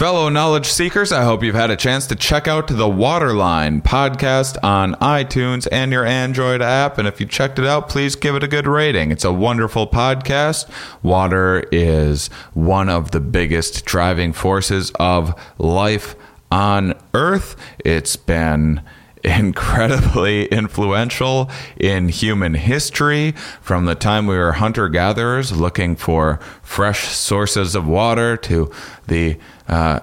Fellow knowledge seekers, I hope you've had a chance to check out the Waterline podcast on iTunes and your Android app. And if you checked it out, please give it a good rating. It's a wonderful podcast. Water is one of the biggest driving forces of life on Earth. It's been incredibly influential in human history. From the time we were hunter gatherers looking for fresh sources of water to the uh,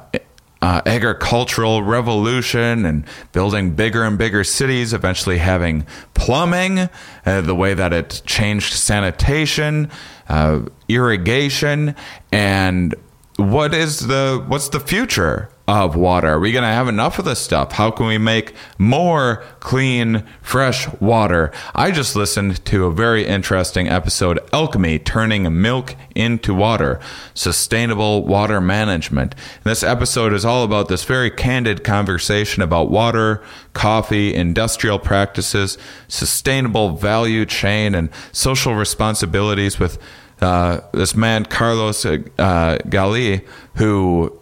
uh, agricultural revolution and building bigger and bigger cities, eventually having plumbing, uh, the way that it changed sanitation, uh, irrigation, and what is the what's the future of water? Are we going to have enough of this stuff? How can we make more clean, fresh water? I just listened to a very interesting episode, Alchemy Turning Milk into Water, Sustainable Water Management. this episode is all about this very candid conversation about water, coffee, industrial practices, sustainable value chain, and social responsibilities with uh, this man Carlos uh, Gali, who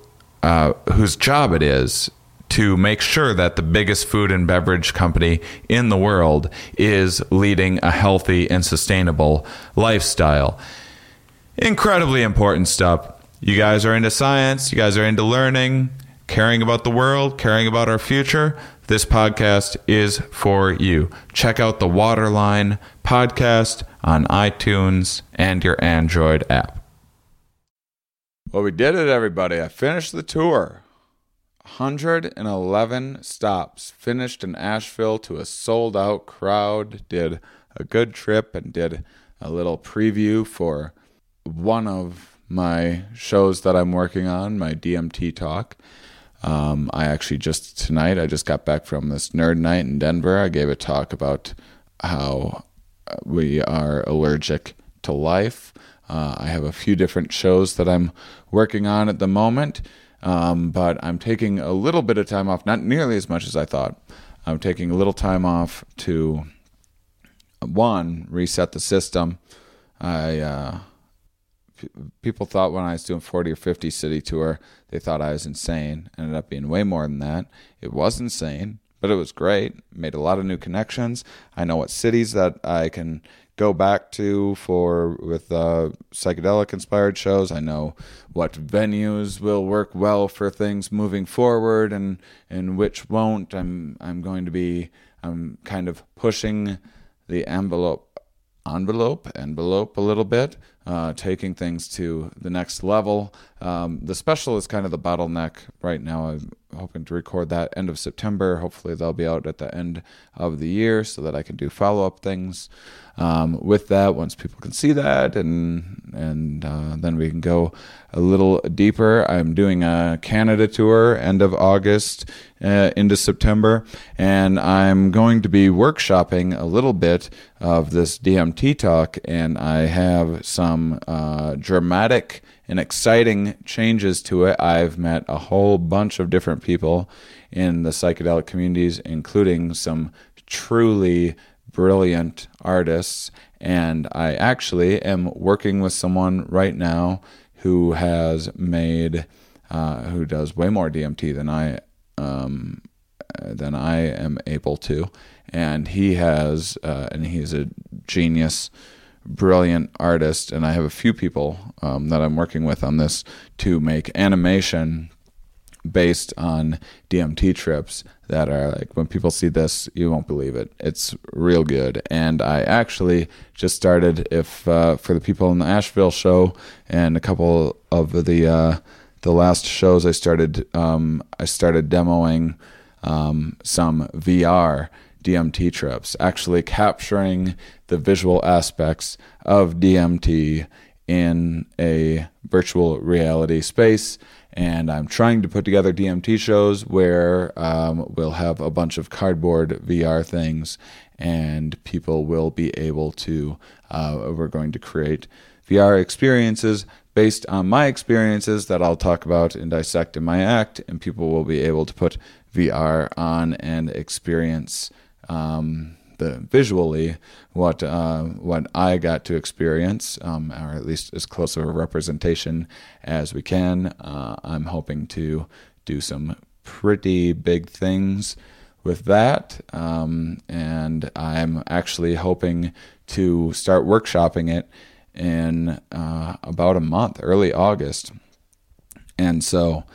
uh, whose job it is to make sure that the biggest food and beverage company in the world is leading a healthy and sustainable lifestyle. Incredibly important stuff. You guys are into science, you guys are into learning, caring about the world, caring about our future. This podcast is for you. Check out the Waterline podcast on iTunes and your Android app. Well, we did it, everybody. I finished the tour. 111 stops. Finished in Asheville to a sold out crowd. Did a good trip and did a little preview for one of my shows that I'm working on, my DMT talk. Um, I actually just tonight, I just got back from this nerd night in Denver. I gave a talk about how we are allergic to life. Uh, I have a few different shows that I'm working on at the moment, um, but I'm taking a little bit of time off, not nearly as much as I thought. I'm taking a little time off to one reset the system. I uh, people thought when I was doing 40 or 50 city tour, they thought I was insane. Ended up being way more than that. It was insane, but it was great. Made a lot of new connections. I know what cities that I can go back to for with uh, psychedelic inspired shows. I know what venues will work well for things moving forward and and which won't. I'm I'm going to be I'm kind of pushing the envelope envelope envelope a little bit uh, taking things to the next level um, the special is kind of the bottleneck right now i'm hoping to record that end of september. Hopefully they'll be out at the end of the year so that i can do follow-up things um, with that once people can see that and and uh, then we can go a little deeper. I'm doing a canada tour end of august uh, into september and i'm going to be workshopping a little bit of this dmt talk and i have some uh, dramatic and exciting changes to it. I've met a whole bunch of different people in the psychedelic communities including some truly brilliant artists. And I actually am working with someone right now who has made, uh, who does way more DMT than I, um, than I am able to. And he has, uh, and he's a genius, brilliant artist. And I have a few people um, that I'm working with on this to make animation based on DMT trips that are like when people see this, you won't believe it. It's real good. And I actually just started if uh, for the people in the Asheville show and a couple of the uh, the last shows I started um, I started demoing um, some VR DMT trips, actually capturing the visual aspects of DMT in a virtual reality space and I'm trying to put together DMT shows where um, we'll have a bunch of cardboard VR things, and people will be able to. Uh, we're going to create VR experiences based on my experiences that I'll talk about and dissect in my act, and people will be able to put VR on and experience um, the visually what uh, what I got to experience, um, or at least as close of a representation as we can. Uh, I'm hoping to do some pretty big things with that, um, and I'm actually hoping to start workshopping it in uh, about a month, early August, and so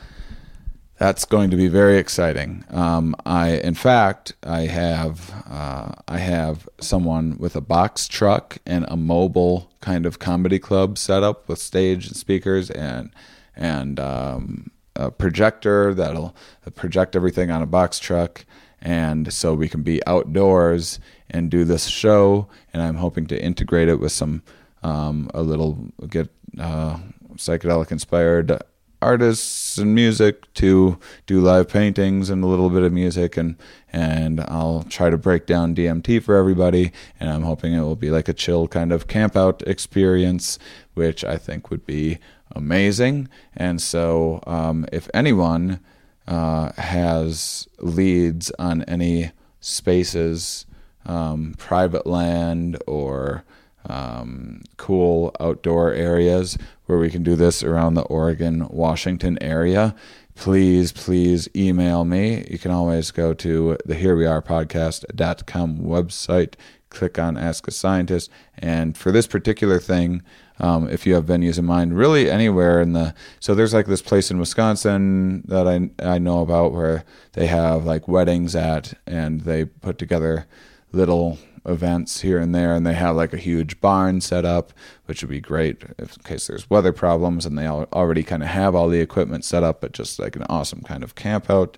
that's going to be very exciting. Um, I, in fact, I have uh, I have someone with a box truck and a mobile kind of comedy club set up with stage and speakers and and um, a projector that'll project everything on a box truck, and so we can be outdoors and do this show. And I'm hoping to integrate it with some um, a little get uh, psychedelic inspired artists and music to do live paintings and a little bit of music and and I'll try to break down DMT for everybody and I'm hoping it will be like a chill kind of camp out experience which I think would be amazing. And so um, if anyone uh, has leads on any spaces um, private land or um, cool outdoor areas where we can do this around the Oregon, Washington area, please, please email me. You can always go to the Here We Are podcast.com website, click on Ask a Scientist. And for this particular thing, um, if you have venues in mind, really anywhere in the so there's like this place in Wisconsin that I I know about where they have like weddings at, and they put together little events here and there, and they have like a huge barn set up, which would be great if, in case there's weather problems. And they already kind of have all the equipment set up, but just like an awesome kind of camp out,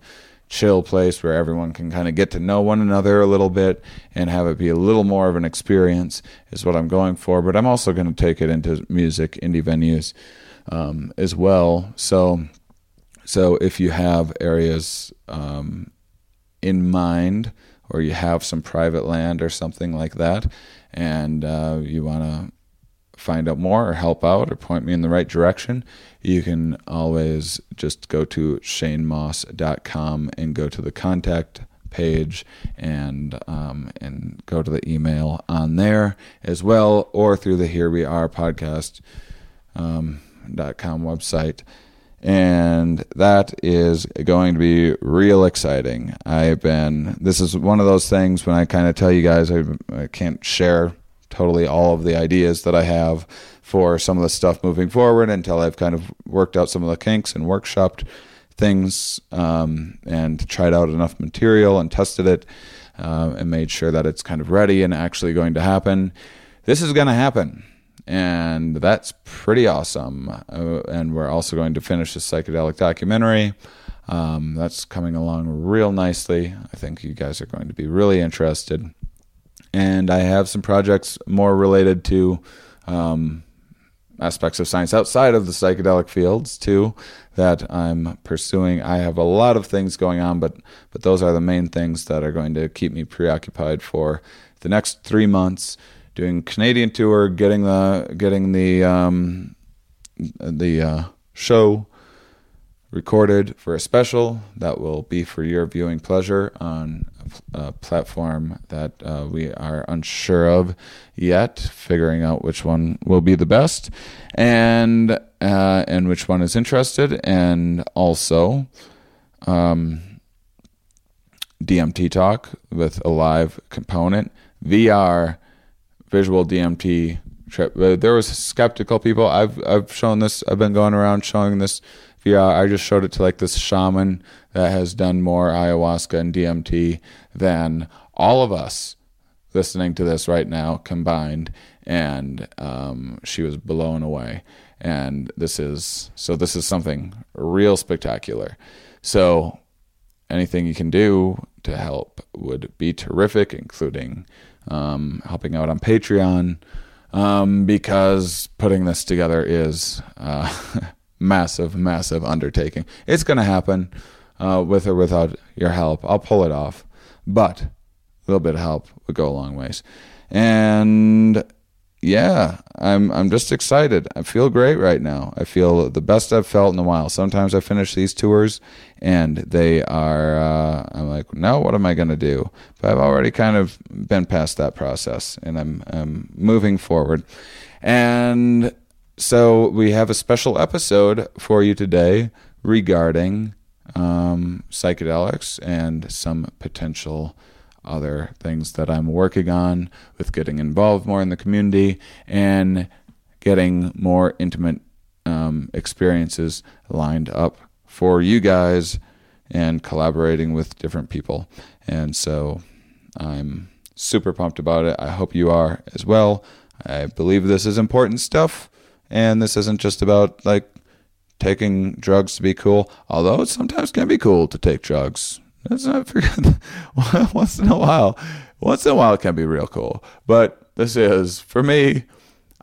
chill place where everyone can kind of get to know one another a little bit and have it be a little more of an experience is what I'm going for. But I'm also going to take it into music indie venues um, as well. So, so if you have areas um, in mind or you have some private land or something like that, and uh, you want to find out more or help out or point me in the right direction, you can always just go to shanemoss.com and go to the contact page and um, and go to the email on there as well, or through the Here We Are podcast um, .com website and that is going to be real exciting. I've been, this is one of those things when I kind of tell you guys I, I, can't share totally all of the ideas that I have for some of the stuff moving forward until I've kind of worked out some of the kinks and workshopped things um, and tried out enough material and tested it uh, and made sure that it's kind of ready and actually going to happen. This is going to happen and that's pretty awesome. Uh, and we're also going to finish the psychedelic documentary. Um, that's coming along real nicely. I think you guys are going to be really interested. And I have some projects more related to um, aspects of science outside of the psychedelic fields too that I'm pursuing. I have a lot of things going on, but but those are the main things that are going to keep me preoccupied for the next three months doing Canadian tour, getting the getting the um, the uh, show recorded for a special that will be for your viewing pleasure on a platform that uh, we are unsure of yet, figuring out which one will be the best and uh, and which one is interested, and also. Um, DMT talk with a live component, VR visual DMT trip. There was skeptical people. I've I've shown this. I've been going around showing this via. I just showed it to like this shaman that has done more ayahuasca and DMT than all of us listening to this right now combined, and um, she was blown away. And this is so. This is something real spectacular. So anything you can do to help would be terrific, including um, helping out on Patreon, um, because putting this together is uh, massive, massive undertaking. It's going to happen uh, with or without your help. I'll pull it off, but a little bit of help would go a long ways. And yeah, I'm I'm just excited. I feel great right now. I feel the best I've felt in a while. Sometimes I finish these tours and they are uh, I'm like, no, what am I going to do? But I've already kind of been past that process and I'm I'm moving forward. And so we have a special episode for you today regarding um, psychedelics and some potential other things that I'm working on with getting involved more in the community and getting more intimate um, experiences lined up for you guys and collaborating with different people. And so I'm super pumped about it. I hope you are as well. I believe this is important stuff and this isn't just about like taking drugs to be cool, although it sometimes can be cool to take drugs. Let's not forget once in a while. Once in a while, it can be real cool. But this is for me.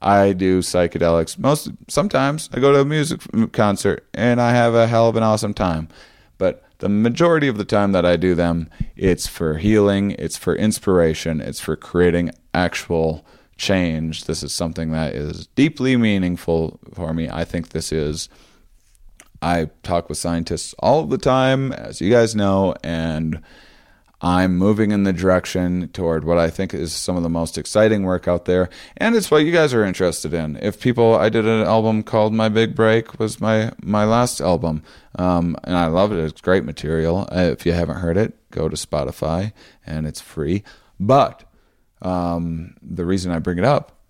I do psychedelics most. Sometimes I go to a music concert and I have a hell of an awesome time. But the majority of the time that I do them, it's for healing, it's for inspiration, it's for creating actual change. This is something that is deeply meaningful for me. I think this is I talk with scientists all the time, as you guys know, and I'm moving in the direction toward what I think is some of the most exciting work out there, and it's what you guys are interested in. If people, I did an album called "My Big Break," was my my last album, um, and I love it. It's great material. If you haven't heard it, go to Spotify, and it's free. But um, the reason I bring it up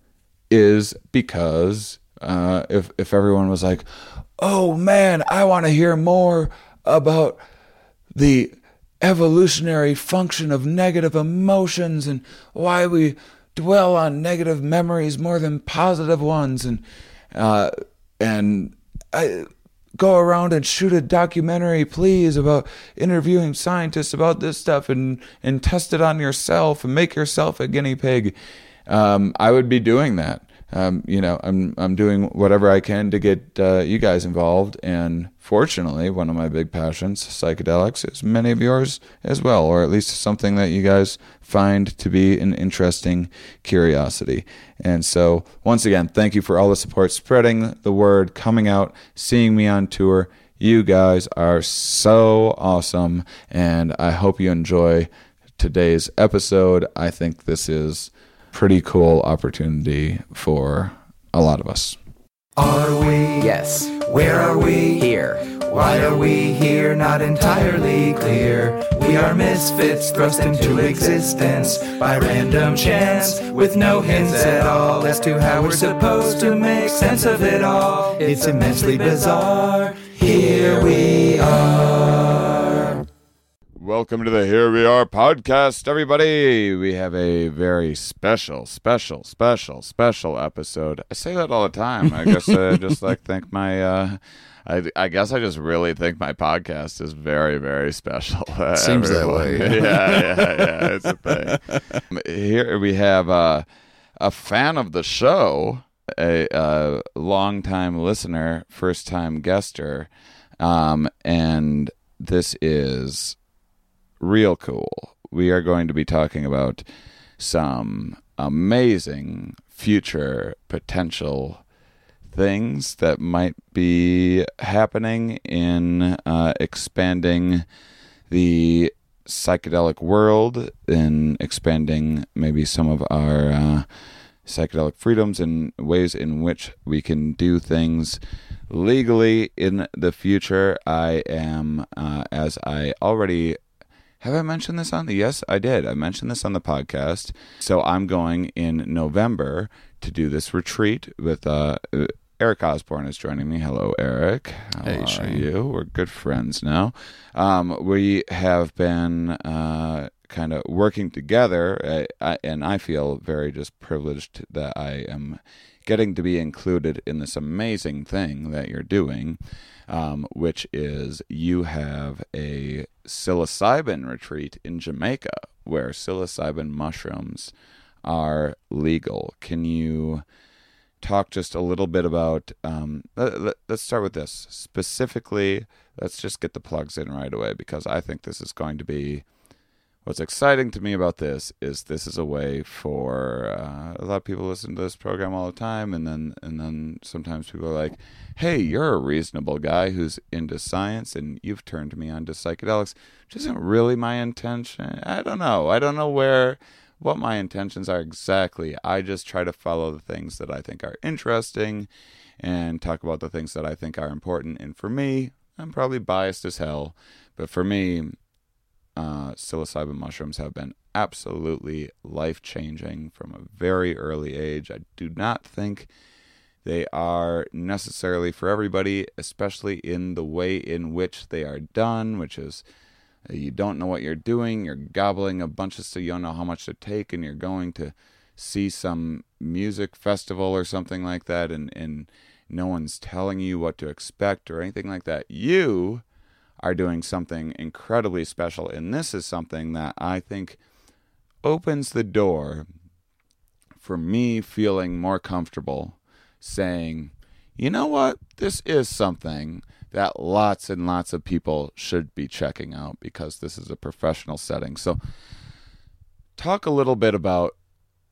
is because uh, if if everyone was like, oh man, I want to hear more about the evolutionary function of negative emotions and why we dwell on negative memories more than positive ones and uh, and I go around and shoot a documentary please about interviewing scientists about this stuff and and test it on yourself and make yourself a guinea pig. Um, I would be doing that um, you know, I'm I'm doing whatever I can to get uh, you guys involved. And fortunately, one of my big passions, psychedelics, is many of yours as well, or at least something that you guys find to be an interesting curiosity. And so, once again, thank you for all the support, spreading the word, coming out, seeing me on tour. You guys are so awesome, and I hope you enjoy today's episode. I think this is pretty cool opportunity for a lot of us. Are we? Yes. Where are we? Here. Why are we here? Not entirely clear. We are misfits thrust into existence by random chance, with no hints at all as to how we're supposed to make sense of it all. It's immensely bizarre. Here we are. Welcome to the Here We Are podcast, everybody. We have a very special, special, special, special episode. I say that all the time. I guess I just like think my, uh, I, I guess I just really think my podcast is very, very special. Seems that way. yeah, yeah, yeah. It's a thing. Here we have uh, a fan of the show, a, a longtime listener, first time guester, um, and this is real cool. We are going to be talking about some amazing future potential things that might be happening in uh, expanding the psychedelic world, in expanding maybe some of our uh, psychedelic freedoms and ways in which we can do things legally in the future. I am, uh, as I already have I mentioned this on the? Yes, I did. I mentioned this on the podcast. So I'm going in November to do this retreat with uh, Eric Osborne is joining me. Hello, Eric. How Hey, are Shane. you? We're good friends now. Um, we have been uh, kind of working together, I, I, and I feel very just privileged that I am getting to be included in this amazing thing that you're doing, um, which is you have a psilocybin retreat in Jamaica where psilocybin mushrooms are legal. Can you talk just a little bit about? Um, let, let, let's start with this specifically. Let's just get the plugs in right away because I think this is going to be what's exciting to me about this is this is a way for uh, a lot of people listen to this program all the time, and then and then sometimes people are like, "Hey, you're a reasonable guy who's into science, and you've turned me on to psychedelics," which isn't really my intention. I don't know. I don't know where what my intentions are exactly. I just try to follow the things that I think are interesting and talk about the things that I think are important. And for me, I'm probably biased as hell, but for me, uh, psilocybin mushrooms have been absolutely life changing from a very early age. I do not think they are necessarily for everybody, especially in the way in which they are done, which is uh, you don't know what you're doing, you're gobbling a bunch of stuff, you don't know how much to take, and you're going to see some music festival or something like that, and, and no one's telling you what to expect or anything like that. You are doing something incredibly special. And this is something that I think opens the door for me feeling more comfortable saying, you know what, this is something that lots and lots of people should be checking out because this is a professional setting. So, talk a little bit about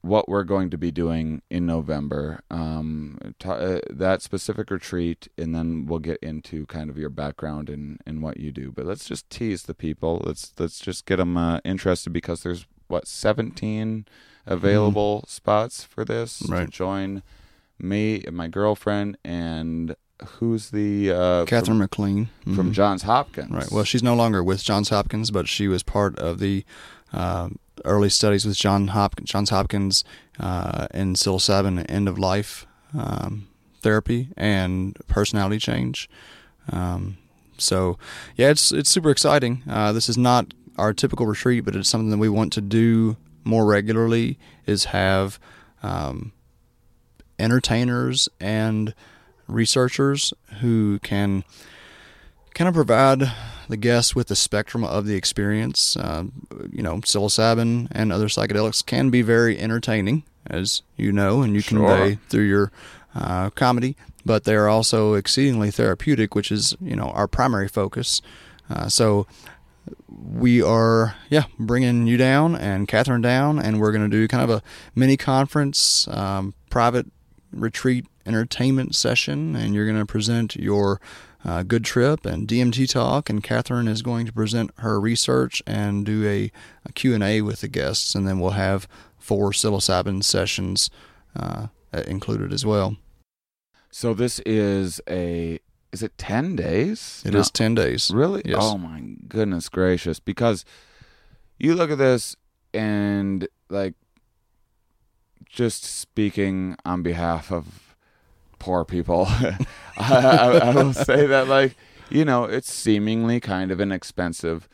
what we're going to be doing in November, um, t- uh, that specific retreat, and then we'll get into kind of your background and, and what you do. But let's just tease the people. Let's let's just get them uh, interested because there's what 17 available mm. spots for this right. to join me and my girlfriend and who's the uh, Katherine from, MacLean mm-hmm. from Johns Hopkins. Right. Well, she's no longer with Johns Hopkins, but she was part of the. Uh, early studies with John Hopkins, Johns Hopkins uh, in psilocybin end of life um, therapy and personality change. Um, so, yeah, it's it's super exciting. Uh, this is not our typical retreat, but it's something that we want to do more regularly. Is have um, entertainers and researchers who can kind of provide the guests with the spectrum of the experience. Uh, you know, psilocybin and other psychedelics can be very entertaining, as you know, and you sure. convey through your uh, comedy. But they are also exceedingly therapeutic, which is you know our primary focus. Uh, so we are yeah bringing you down and Katherine down, and we're going to do kind of a mini conference, um, private retreat entertainment session, and you're going to present your uh, Good Trip and DMT Talk, and Katherine is going to present her research and do a, a Q&A with the guests, and then we'll have four psilocybin sessions uh, included as well. So this is a is it 10 days? It no. is 10 days. Really? Yes. Oh my goodness gracious because you look at this and like just speaking on behalf of poor people. I, I, I will say that, like, you know, it's seemingly kind of an expensive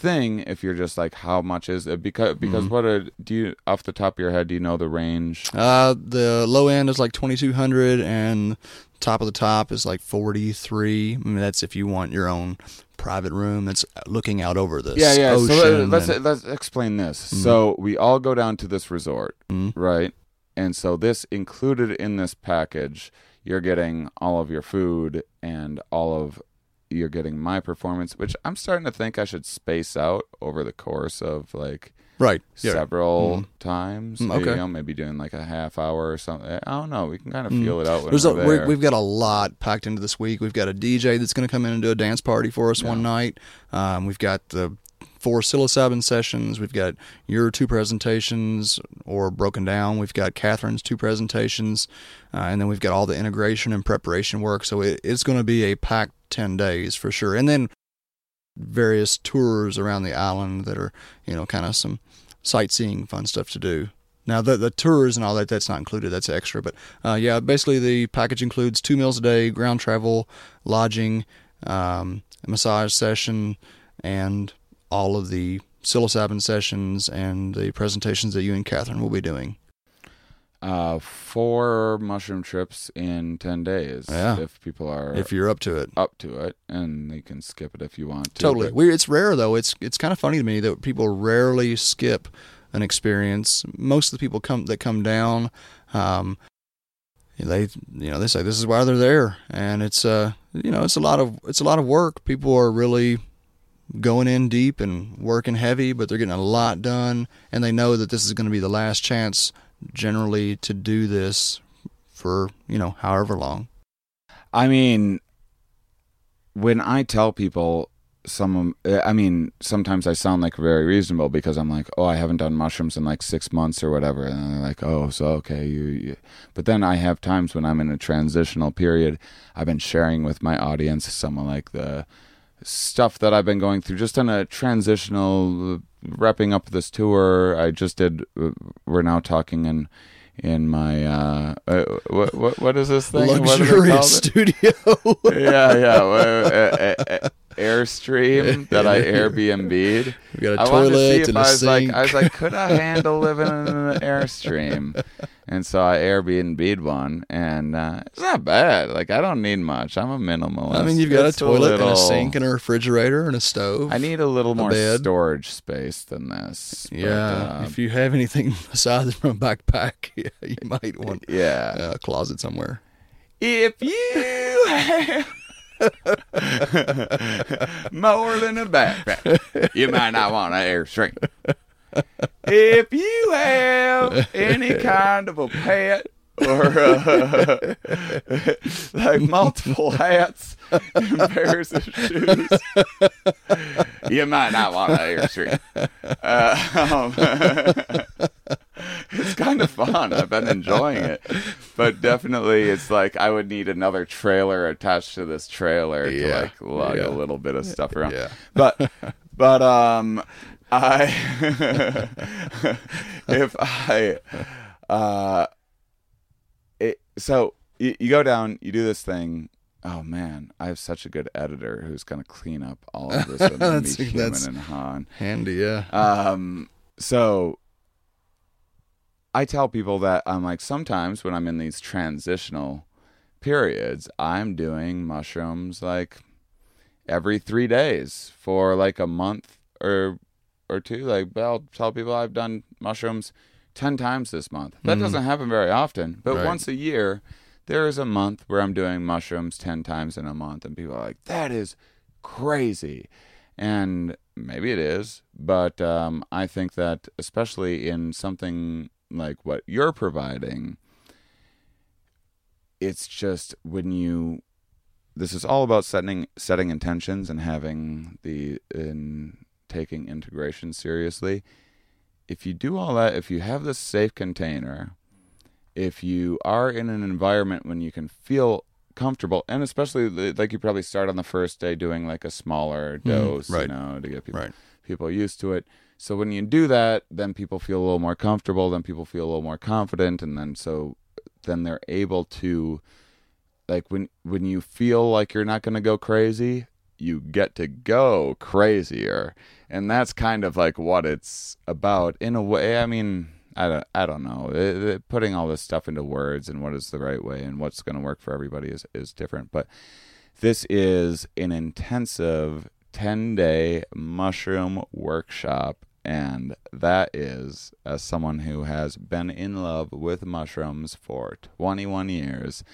thing if you're just like how much is it because because mm-hmm. what are, do you off the top of your head do you know the range uh the low end is like 2200 and top of the top is like 43 I mean, that's if you want your own private room that's looking out over this yeah yeah so let's and, let's explain this mm-hmm. so we all go down to this resort mm-hmm. right and so this included in this package you're getting all of your food and all of you're getting my performance, which I'm starting to think I should space out over the course of like right several mm-hmm. times. Mm, okay, you know, maybe doing like a half hour or something. I don't know. We can kind of mm. feel it out. There's a, we have got a lot packed into this week. We've got a DJ that's going to come in and do a dance party for us yeah. one night. Um, we've got the four psilocybin sessions. We've got your two presentations or broken down. We've got Katherine's two presentations, uh, and then we've got all the integration and preparation work. So it, it's going to be a packed 10 days for sure. And then various tours around the island that are, you know, kind of some sightseeing fun stuff to do. Now the the tours and all that that's not included. That's extra. But uh, yeah, basically the package includes two meals a day, ground travel, lodging, um, massage session, and all of the psilocybin sessions and the presentations that you and Katherine will be doing. Uh, four mushroom trips in ten days. Yeah, if people are if you're up to it, up to it, and they can skip it if you want to. Totally. We, it's rare though. It's it's kind of funny to me that people rarely skip an experience. Most of the people come that come down, um, they you know they say this is why they're there, and it's uh you know it's a lot of it's a lot of work. People are really going in deep and working heavy, but they're getting a lot done, and they know that this is going to be the last chance, generally, to do this for you know however long. I mean, when I tell people some, I mean, sometimes I sound like very reasonable because I'm like, oh, I haven't done mushrooms in like six months or whatever, and they're like, oh, so okay, you, you. But then I have times when I'm in a transitional period. I've been sharing with my audience some of like the stuff that I've been going through, just in a transitional, wrapping up this tour. I just did. We're now talking in in my uh, uh what what what is this thing? Luxurious it? studio. yeah, yeah. Airstream that I Airbnb'd. We got a I wanted to see if and I a was like. I was like, could I handle living in an Airstream? And so I Airbnb'd one, and uh, it's not bad. Like I don't need much. I'm a minimalist. I mean, you've got It's a toilet and a sink and a refrigerator and a stove. I need a little more bed. storage space than this. but, yeah, uh, if you have anything besides from a backpack, yeah, you might want yeah. a closet somewhere. If you have more than a backpack, you might not want an airstream. If you have any kind of a pet or uh, like multiple hats and pairs of shoes, you might not want an airstream. Uh, um, it's kind of fun. I've been enjoying it, but definitely, it's like I would need another trailer attached to this trailer to like lug Yeah. a little bit of stuff around. Yeah. But, but um, I if I uh, it, so you, you go down, you do this thing. Oh man, I have such a good editor who's gonna clean up all of this me, That's- Human that's- and Han. Handy, yeah. Um, so I tell people that I'm like sometimes when I'm in these transitional periods, I'm doing mushrooms like every three days for like a month or or two. Like I'll tell people I've done mushrooms ten times this month. That Mhm. doesn't happen very often, but Right. once a year. There is a month where I'm doing mushrooms 10 times in a month, and people are like, that is crazy. And maybe it is, but um, I think that especially in something like what you're providing, it's just when you. This is all about setting setting intentions and having the in taking integration seriously. If you do all that, if you have this safe container, if you are in an environment when you can feel comfortable, and especially like you probably start on the first day doing like a smaller mm-hmm. dose, right. you know, to get people Right. people used to it. So when you do that, then people feel a little more comfortable, then people feel a little more confident, and then so then they're able to like when when you feel like you're not going to go crazy, you get to go crazier. And that's kind of like what it's about in a way. I mean, I don't I don't know. It- it- putting all this stuff into words and what is the right way and what's going to work for everybody is is different, but this is an intensive 10 day mushroom workshop. And that is, as someone who has been in love with mushrooms for 21 years,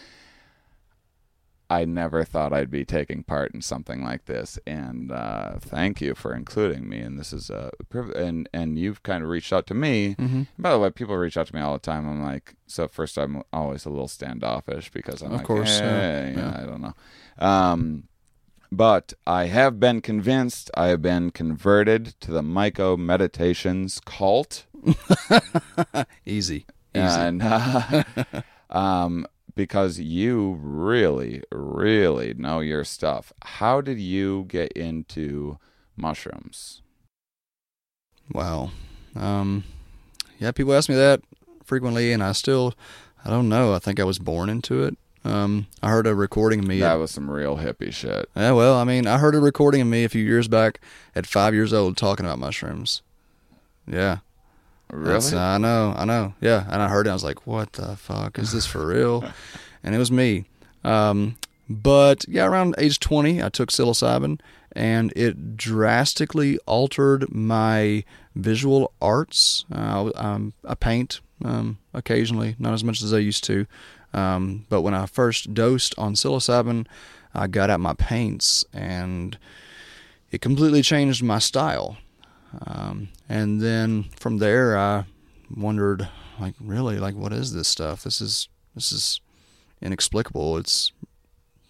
I never thought I'd be taking part in something like this. And uh, thank you for including me. And this is a priv- and and you've kind of reached out to me. Mm-hmm. By the way, people reach out to me all the time. I'm like, so first I'm always a little standoffish because I'm Of like, course, yeah, "Eh, yeah, yeah. I don't know. Um, but I have been convinced. I have been converted to the MycoMeditations cult, Easy. Easy. and uh, um, because you really, really know your stuff. How did you get into mushrooms? Wow. Um, yeah, people ask me that frequently, and I still, I don't know. I think I was born into it. Um, I heard a recording of me. That At, was some real hippie shit. yeah, well, I mean, I heard a recording of me a few years back at five years old talking about mushrooms. Yeah. Really? That's- I know, I know. Yeah, and I heard it. I was like, "What the fuck is this for real?" and it was me. Um, but yeah, around age twenty, I took psilocybin, and it drastically altered my visual arts. Uh, I, um, I paint um, occasionally, not as much as I used to. Um, but when I first dosed on psilocybin, I got out my paints and it completely changed my style. Um, and then from there, I wondered, like, really, like, what is this stuff? This is this is inexplicable. It's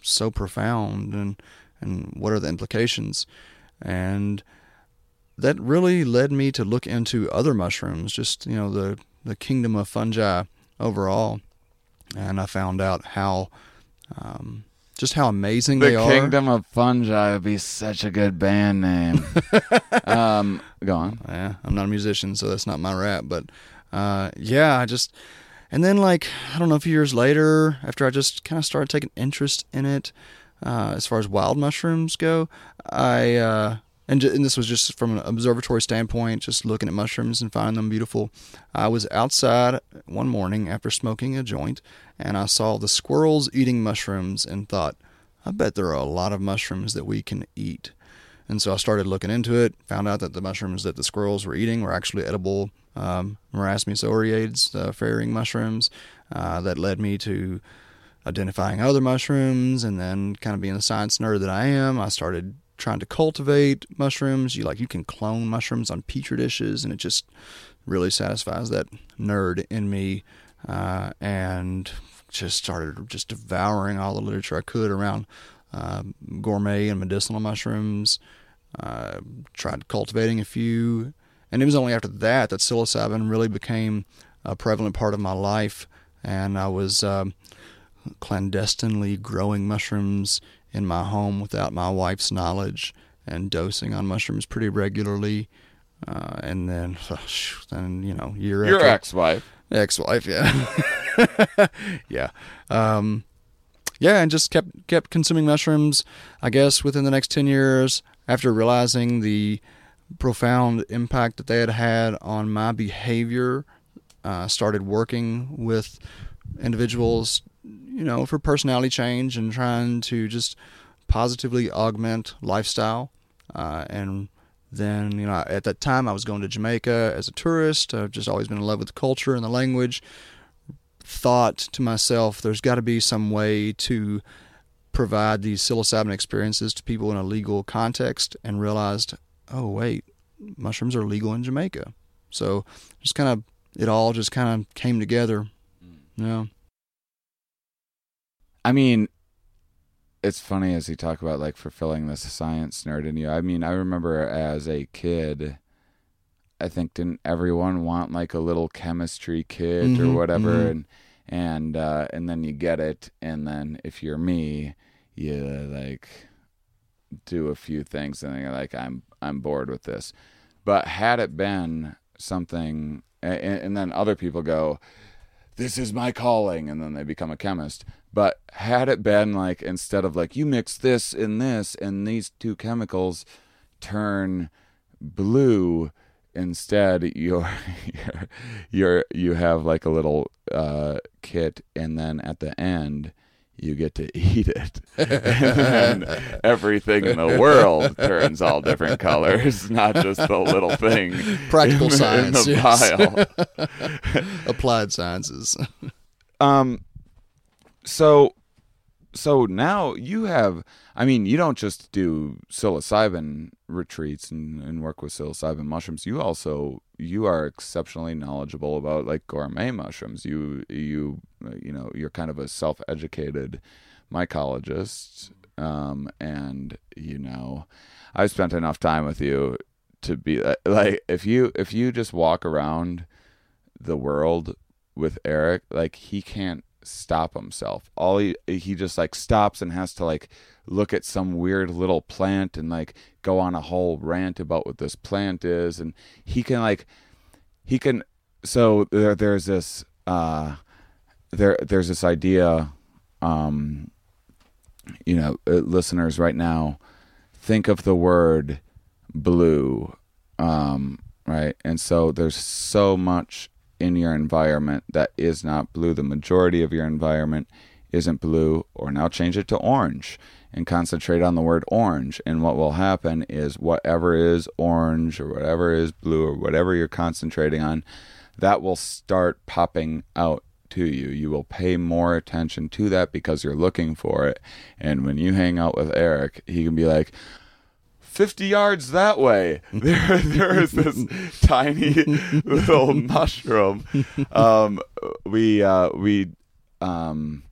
so profound, and and what are the implications? And that really led me to look into other mushrooms, just you know the the kingdom of fungi overall, and I found out how um, just how amazing the they are. Kingdom of Fungi would be such a good band name. um, go on. Yeah, I'm not a musician, so that's not my rap. But uh, yeah, I just and then like I don't know, a few years later, after I just kind of started taking interest in it, uh, as far as wild mushrooms go, I uh, and, and this was just from an observatory standpoint, just looking at mushrooms and finding them beautiful. I was outside one morning after smoking a joint, and I saw the squirrels eating mushrooms and thought, I bet there are a lot of mushrooms that we can eat. And so I started looking into it, found out that the mushrooms that the squirrels were eating were actually edible um, Marasmius oreades, the fairy mushrooms. Uh, that led me to identifying other mushrooms, and then kind of being the science nerd that I am, I started trying to cultivate mushrooms. You like you can clone mushrooms on petri dishes, and it just really satisfies that nerd in me. Uh, and just started just devouring all the literature I could around uh, gourmet and medicinal mushrooms. Uh, tried cultivating a few, and it was only after that that psilocybin really became a prevalent part of my life, and I was um, clandestinely growing mushrooms in my home without my wife's knowledge and dosing on mushrooms pretty regularly. Uh, and then, then you know, year Your after ex-wife. ex-wife, yeah, yeah, um, yeah, and just kept kept consuming mushrooms. I guess within the next ten years, after realizing the profound impact that they had had on my behavior, uh, started working with individuals you know, for personality change and trying to just positively augment lifestyle. Uh, and then, you know, at that time I was going to Jamaica as a tourist. I've just always been in love with the culture and the language. Thought to myself, there's got to be some way to provide these psilocybin experiences to people in a legal context and realized, oh, wait, mushrooms are legal in Jamaica. So just kind of, it all just kind of came together. Yeah. I mean, it's funny as you talk about like fulfilling this science nerd in you. I mean, I remember as a kid, I think didn't everyone want like a little chemistry kit or Mhm, whatever, mhm. and and uh, and then you get it, and then if you're me, you like do a few things, and then you're like, I'm I'm bored with this. But had it been something, and, and then other people go, this is my calling and then they become a chemist but had it been like instead of like you mix this and this and these two chemicals turn blue instead you're you're, you're you have like a little uh kit and then at the end you get to eat it and then everything in the world turns all different colors not just the little thing Practical in, science, in yes. Applied sciences. um so so now you have i mean you don't just do psilocybin retreats and, and work with psilocybin mushrooms. You also you are exceptionally knowledgeable about like gourmet mushrooms. You you you know you're kind of a self-educated mycologist um and you know i've spent enough time with you to be uh, like if you if you just walk around the world with Eric, like he can't stop himself. All he he just like stops and has to like look at some weird little plant and like go on a whole rant about what this plant is and he can like he can so there there's this uh there there's this idea um you know uh, listeners right now think of the word blue um right and so there's so much in your environment that is not blue. The majority of your environment isn't blue or now change it to orange and concentrate on the word orange. And what will happen is whatever is orange or whatever is blue or whatever you're concentrating on that will start popping out to you. You will pay more attention to that because you're looking for it. And when you hang out with Eric he can be like 50 yards that way, there there is this tiny little mushroom. Um, we uh, we um,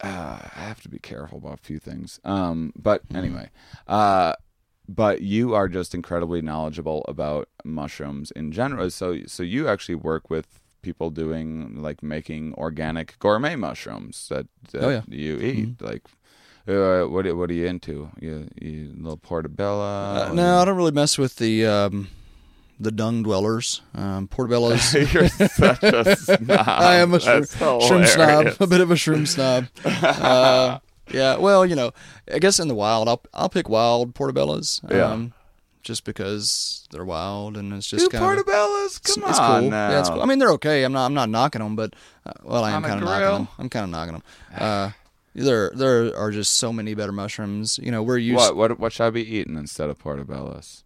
uh, I have to be careful about a few things. Um, but anyway, uh, but you are just incredibly knowledgeable about mushrooms in general. So so you actually work with people doing like making organic gourmet mushrooms that, that Oh, yeah. you eat. Like, uh, what are- what are you into? You, you little portobello? Uh, no, I don't really mess with the um, the dung dwellers. Um, portobellos. You're such a snob. I am a shroom, snob, a bit of a shroom snob. Uh, yeah, well, you know, I guess in the wild, I'll I'll pick wild portobellos. Yeah. Um, just because they're wild and it's just kind of portobellos? it's, Come it's on cool. now. Yeah, it's cool. I mean, they're okay. I'm not I'm not knocking them, but uh, well, I am kind of knocking them. I'm kind of knocking them. Uh, there there are just so many better mushrooms. You know, we're used. what what what should I be eating instead of portobellos?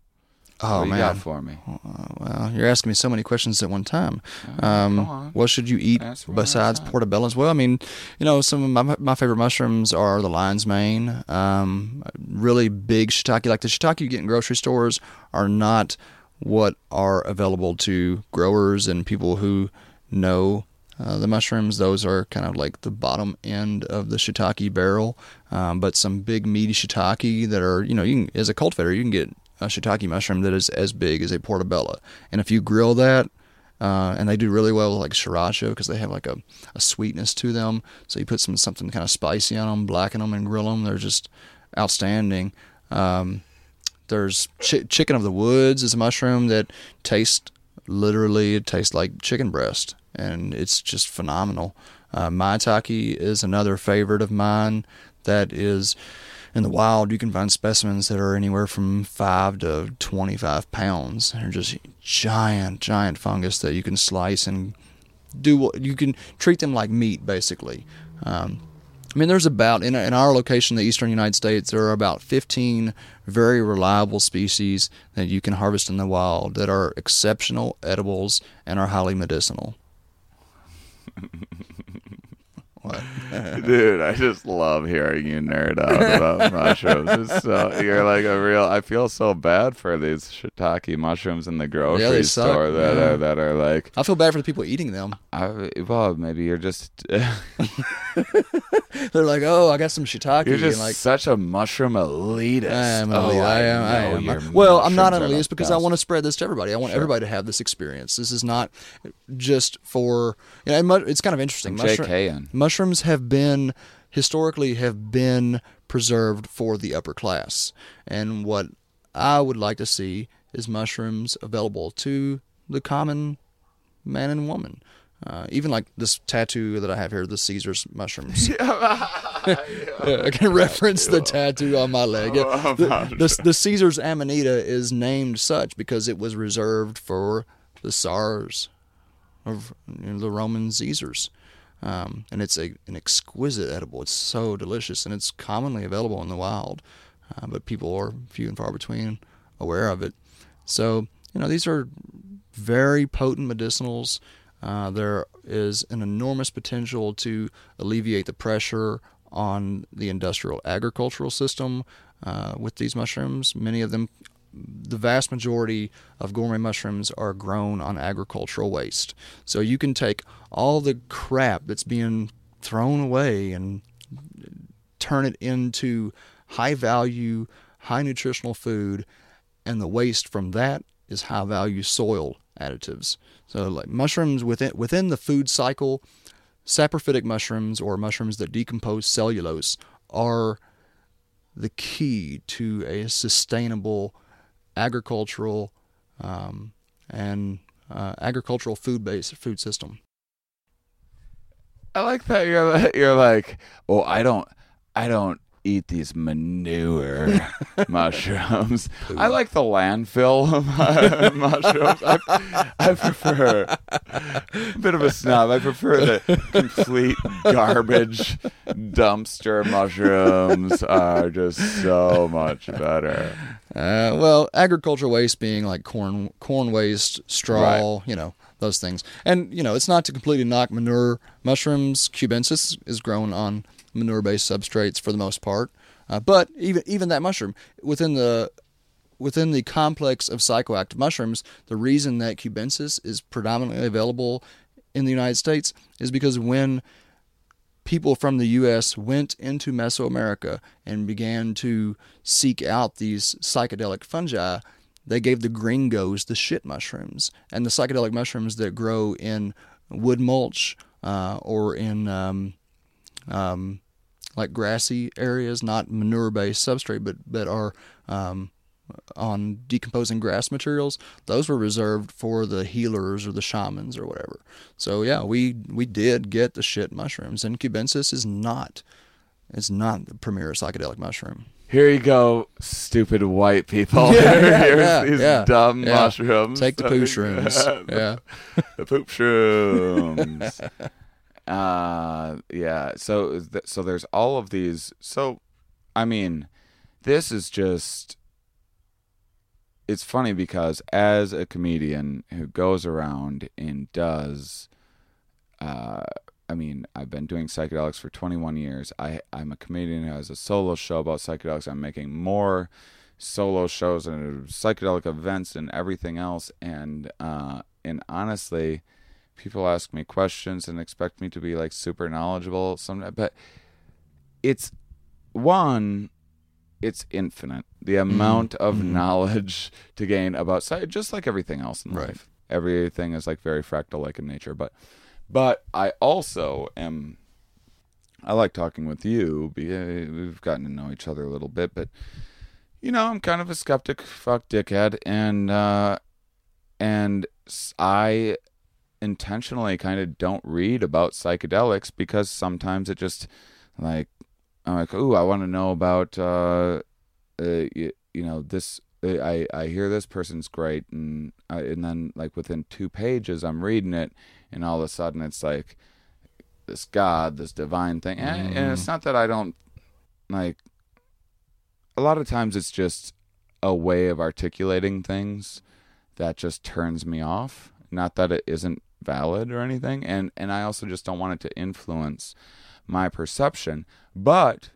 Oh what man, got for me? Uh, well, you're asking me so many questions at one time. go Um, on. what should you eat Answer one at a besides portobellos? Well, I mean, you know, some of my my favorite mushrooms are the lion's mane. Um, really big shiitake, like the shiitake you get in grocery stores, are not what are available to growers and people who know uh, the mushrooms. Those are kind of like the bottom end of the shiitake barrel. Um, but some big meaty shiitake that are, you know, you can, as a cultivator, you can get a shiitake mushroom that is as big as a portobello. And if you grill that, uh, and they do really well with like sriracha because they have like a, a sweetness to them. So you put some something kind of spicy on them, blacken them, and grill them. They're just outstanding. Um, there's chi- chicken of the woods is a mushroom that tastes literally it tastes like chicken breast, and it's just phenomenal. Uh, maitake is another favorite of mine that is in the wild. You can find specimens that are anywhere from five to twenty-five pounds. They're just giant, giant fungus that you can slice and do what you can treat them like meat, basically. Um, I mean, there's about in, in our location, the eastern United States, there are about 15 very reliable species that you can harvest in the wild that are exceptional edibles and are highly medicinal. What? Dude, I just love hearing you nerd out about mushrooms. It's so, you're like a real. I feel so bad for these shiitake mushrooms in the grocery Yeah, they suck, store that yeah. are that are like. I feel bad for the people eating them. I, well, maybe you're just They're like, "Oh, I got some shiitake," you're just like, such a mushroom elitist. I am oh, elite. I am. I know am. Well, I'm not an the elitist because I want to spread this to everybody. I want everybody to have this experience. This is not just for. You know, it's kind of interesting. I'm Mushroom- JKing. Mushrooms have been historically have been preserved for the upper class, and what I would like to see is mushrooms available to the common man and woman. Uh, even like this tattoo that I have here, the Caesar's mushrooms. yeah, I can reference the tattoo on my leg. Yeah, the, the, the Caesar's Amanita is named such because it was reserved for the Tsars of you know, the Roman Caesars. Um, and it's a, an exquisite edible. It's so delicious, and it's commonly available in the wild, uh, but people are few and far between aware of it. So, you know, these are very potent medicinals. Uh, there is an enormous potential to alleviate the pressure on the industrial agricultural system uh, with these mushrooms. Many of them, the vast majority of gourmet mushrooms are grown on agricultural waste. So you can take all the crap that's being thrown away and turn it into high value, high nutritional food, and the waste from that is high value soil additives. So like mushrooms within within the food cycle, saprophytic mushrooms or mushrooms that decompose cellulose are the key to a sustainable agricultural um, and uh, agricultural food based food system. I like that you're like, you're like, oh, I don't, I don't eat these manure mushrooms. I like the landfill mushrooms. I, I prefer a bit of a snob. I prefer the complete garbage dumpster mushrooms are just so much better. Uh, well, agricultural waste being like corn, corn waste, straw, you know, those things. And you know, it's not to completely knock manure mushrooms. Cubensis is grown on manure-based substrates for the most part. Uh, but even even that mushroom within the within the complex of psychoactive mushrooms, the reason that cubensis is predominantly available in the United States is because when people from the U.S. went into Mesoamerica and began to seek out these psychedelic fungi, they gave the gringos the shit mushrooms and the psychedelic mushrooms that grow in wood mulch uh, or in um, um, like grassy areas, not manure-based substrate, but but are um, on decomposing grass materials. Those were reserved for the healers or the shamans or whatever. So yeah, we we did get the shit mushrooms, and cubensis is not it's not the premier psychedelic mushroom. Here you go, stupid white people. Yeah, yeah, Here's yeah, these yeah, dumb yeah. mushrooms. Take the poo shrooms. Yeah. the poop shrooms. uh, yeah. So, th- so there's all of these. So, I mean, this is just. It's funny because as a comedian who goes around and does, uh, I mean, I've been doing psychedelics for 21 years. I I'm a comedian who has a solo show about psychedelics. I'm making more solo shows and psychedelic events and everything else. And uh, and honestly, people ask me questions and expect me to be like super knowledgeable. Some, but it's one. It's infinite. The amount of mhm. knowledge to gain about psych, just like everything else in Right. life. Everything is like very fractal, like in nature. But but I also am. I like talking with you. We've gotten to know each other a little bit, but you know, I'm kind of a skeptic, fuck dickhead, and uh, and I intentionally kind of don't read about psychedelics because sometimes it just like I'm like, ooh, I want to know about uh, uh you, you know this. uh, I I hear this person's great, and I, and then like within two pages, I'm reading it, and all of a sudden it's like this God, this divine thing, and, and it's not that I don't like. A lot of times it's just a way of articulating things that just turns me off. Not that it isn't valid or anything, and and I also just don't want it to influence my perception. But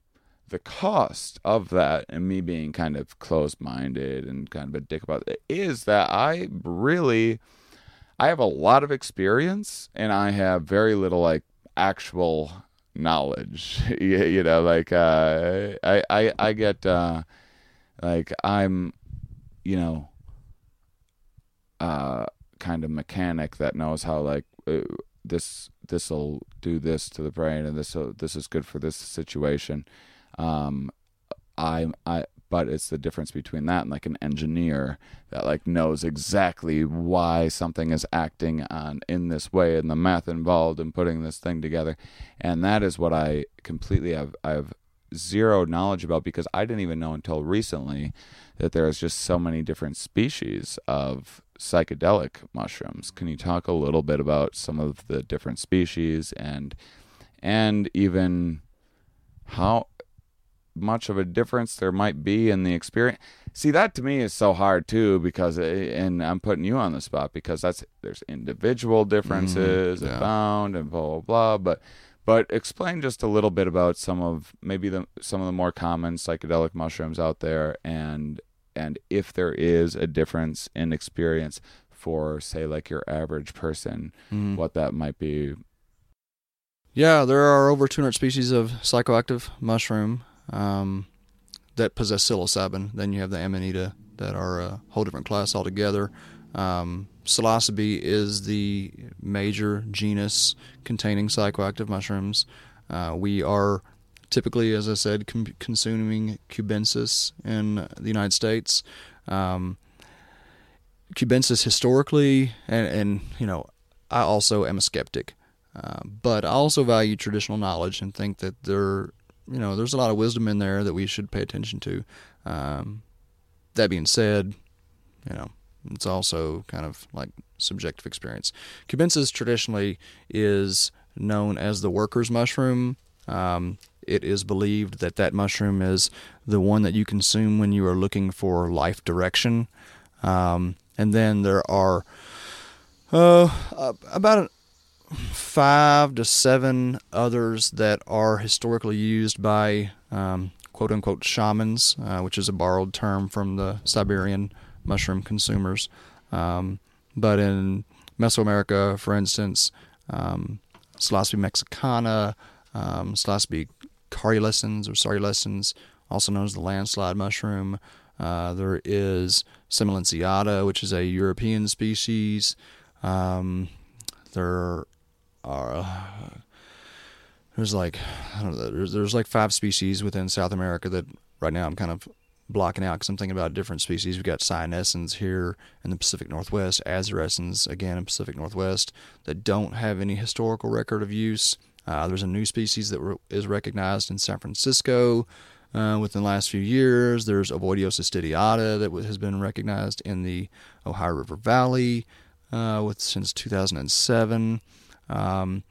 the cost of that and me being kind of closed minded and kind of a dick about it is that I really I have a lot of experience and I have very little like actual knowledge. you, you know, like uh I I I get uh like I'm you know uh kind of mechanic that knows how like uh, this this will do this to the brain and this this is good for this situation. Um i i but it's the difference between that and like an engineer that like knows exactly why something is acting on in this way and the math involved in putting this thing together. And that is what i completely have i have zero knowledge about because i didn't even know until recently that there's just so many different species of psychedelic mushrooms. Can you talk a little bit about some of the different species and and even how much of a difference there might be in the experience? See, that to me is so hard too because eh, and I'm putting you on the spot because that's there's individual differences mm-hmm. yeah. found and blah blah blah, but but explain just a little bit about some of maybe the some of the more common psychedelic mushrooms out there and and if there is a difference in experience for say like your average person Mhm. what that might be Yeah, there are over 200 species of psychoactive mushroom um, that possess psilocybin. Then you have the amanita that are a whole different class altogether. Um, psilocybe is the major genus containing psychoactive mushrooms. Uh, we are typically, as I said, com- consuming cubensis in the United States. Um, cubensis historically, and, and you know, I also am a skeptic. Uh, but I also value traditional knowledge and think that there, you know, there's a lot of wisdom in there that we should pay attention to. Um, that being said, you know, it's also kind of like subjective experience. Cubensis traditionally is known as the worker's mushroom. Um, it is believed that that mushroom is the one that you consume when you are looking for life direction. Um, and then there are uh, about five to seven others that are historically used by um, quote unquote shamans, uh, which is a borrowed term from the Siberian mushroom consumers. Um, but in Mesoamerica, for instance, um, Psilocybe mexicana, um, caerulescens or caerulescens, also known as the landslide mushroom. Uh, there is Semilanceata, which is a European species. Um, there are uh, there's like I don't know there's there's like five species within South America that right now I'm kind of blocking out because I'm thinking about different species. We've got cyanescens here in the Pacific Northwest, azurescens again in Pacific Northwest that don't have any historical record of use. Uh, there's a new species that re- is recognized in San Francisco uh, within the last few years. There's didiata that has been recognized in the Ohio River Valley uh, with since 2007. Um,